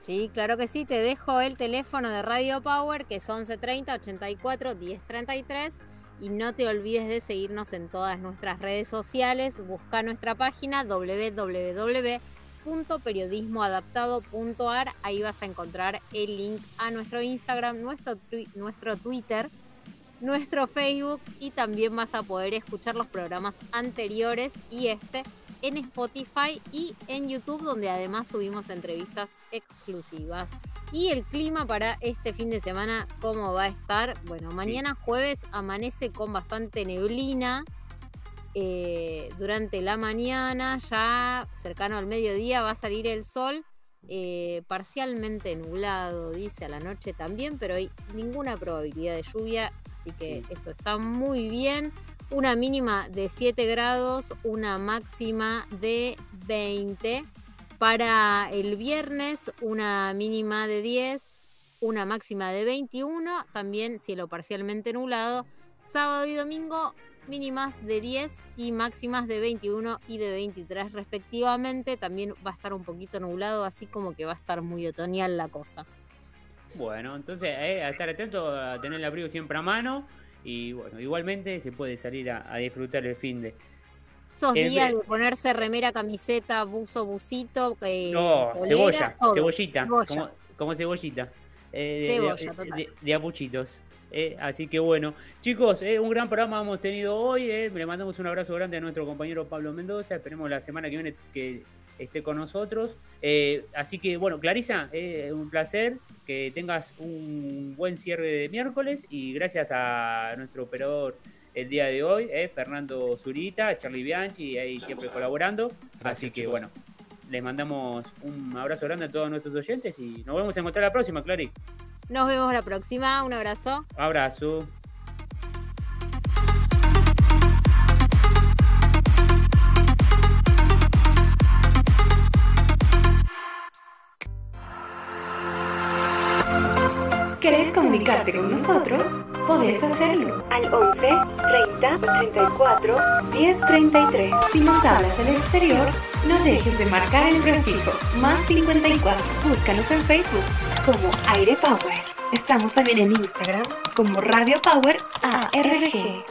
Sí, claro que sí. Te dejo el teléfono de Radio Power, que es 1130 84 1033. Y no te olvides de seguirnos en todas nuestras redes sociales. Busca nuestra página www.periodismoadaptado.ar. Ahí vas a encontrar el link a nuestro Instagram, nuestro, nuestro Twitter, nuestro Facebook y también vas a poder escuchar los programas anteriores y este en Spotify y en YouTube, donde además subimos entrevistas exclusivas. Y el clima para este fin de semana, ¿cómo va a estar? Bueno, mañana jueves amanece con bastante neblina. eh, durante la mañana, ya cercano al mediodía, va a salir el sol. eh, parcialmente nublado, dice a la noche también, pero hay ninguna probabilidad de lluvia, así que eso está muy bien. Una mínima de 7 grados, una máxima de 20. Para el viernes, una mínima de 10, una máxima de 21, también cielo parcialmente nublado. Sábado y domingo, mínimas de 10 y máximas de 21 y de 23 respectivamente. También va a estar un poquito nublado, así como que va a estar muy otoñal la cosa.
Bueno, entonces eh, a estar atento a tener el abrigo siempre a mano y bueno, igualmente se puede salir a, a disfrutar el fin de...
Esos
El-
días de ponerse remera, camiseta, buzo, busito, eh,
No,
polera,
cebolla,
todo.
cebollita,
Cebolla.
Como, como cebollita. eh, de-
Cebolla,
de- de apuchitos. eh, así que bueno, chicos, eh, un gran programa hemos tenido hoy. eh, le mandamos un abrazo grande a nuestro compañero Pablo Mendoza. Esperemos la semana que viene que esté con nosotros. Eh, así que bueno, Clarisa, eh, un placer que tengas un buen cierre de miércoles y gracias a nuestro operador el día de hoy, eh, Fernando Zurita, Charlie Bianchi, ahí siempre colaborando. así que
chicos.
bueno, les mandamos un abrazo grande a todos nuestros oyentes y nos vemos a encontrar la próxima, Clary.
Nos vemos la próxima. Un abrazo.
Abrazo.
¿Querés comunicarte con nosotros? Podés hacerlo al 11 30 34 10 33. Si nos hablas del exterior, no dejes de marcar el prefijo más 54. Búscanos en Facebook como Aire Power. Estamos también en Instagram como Radio Power ARG.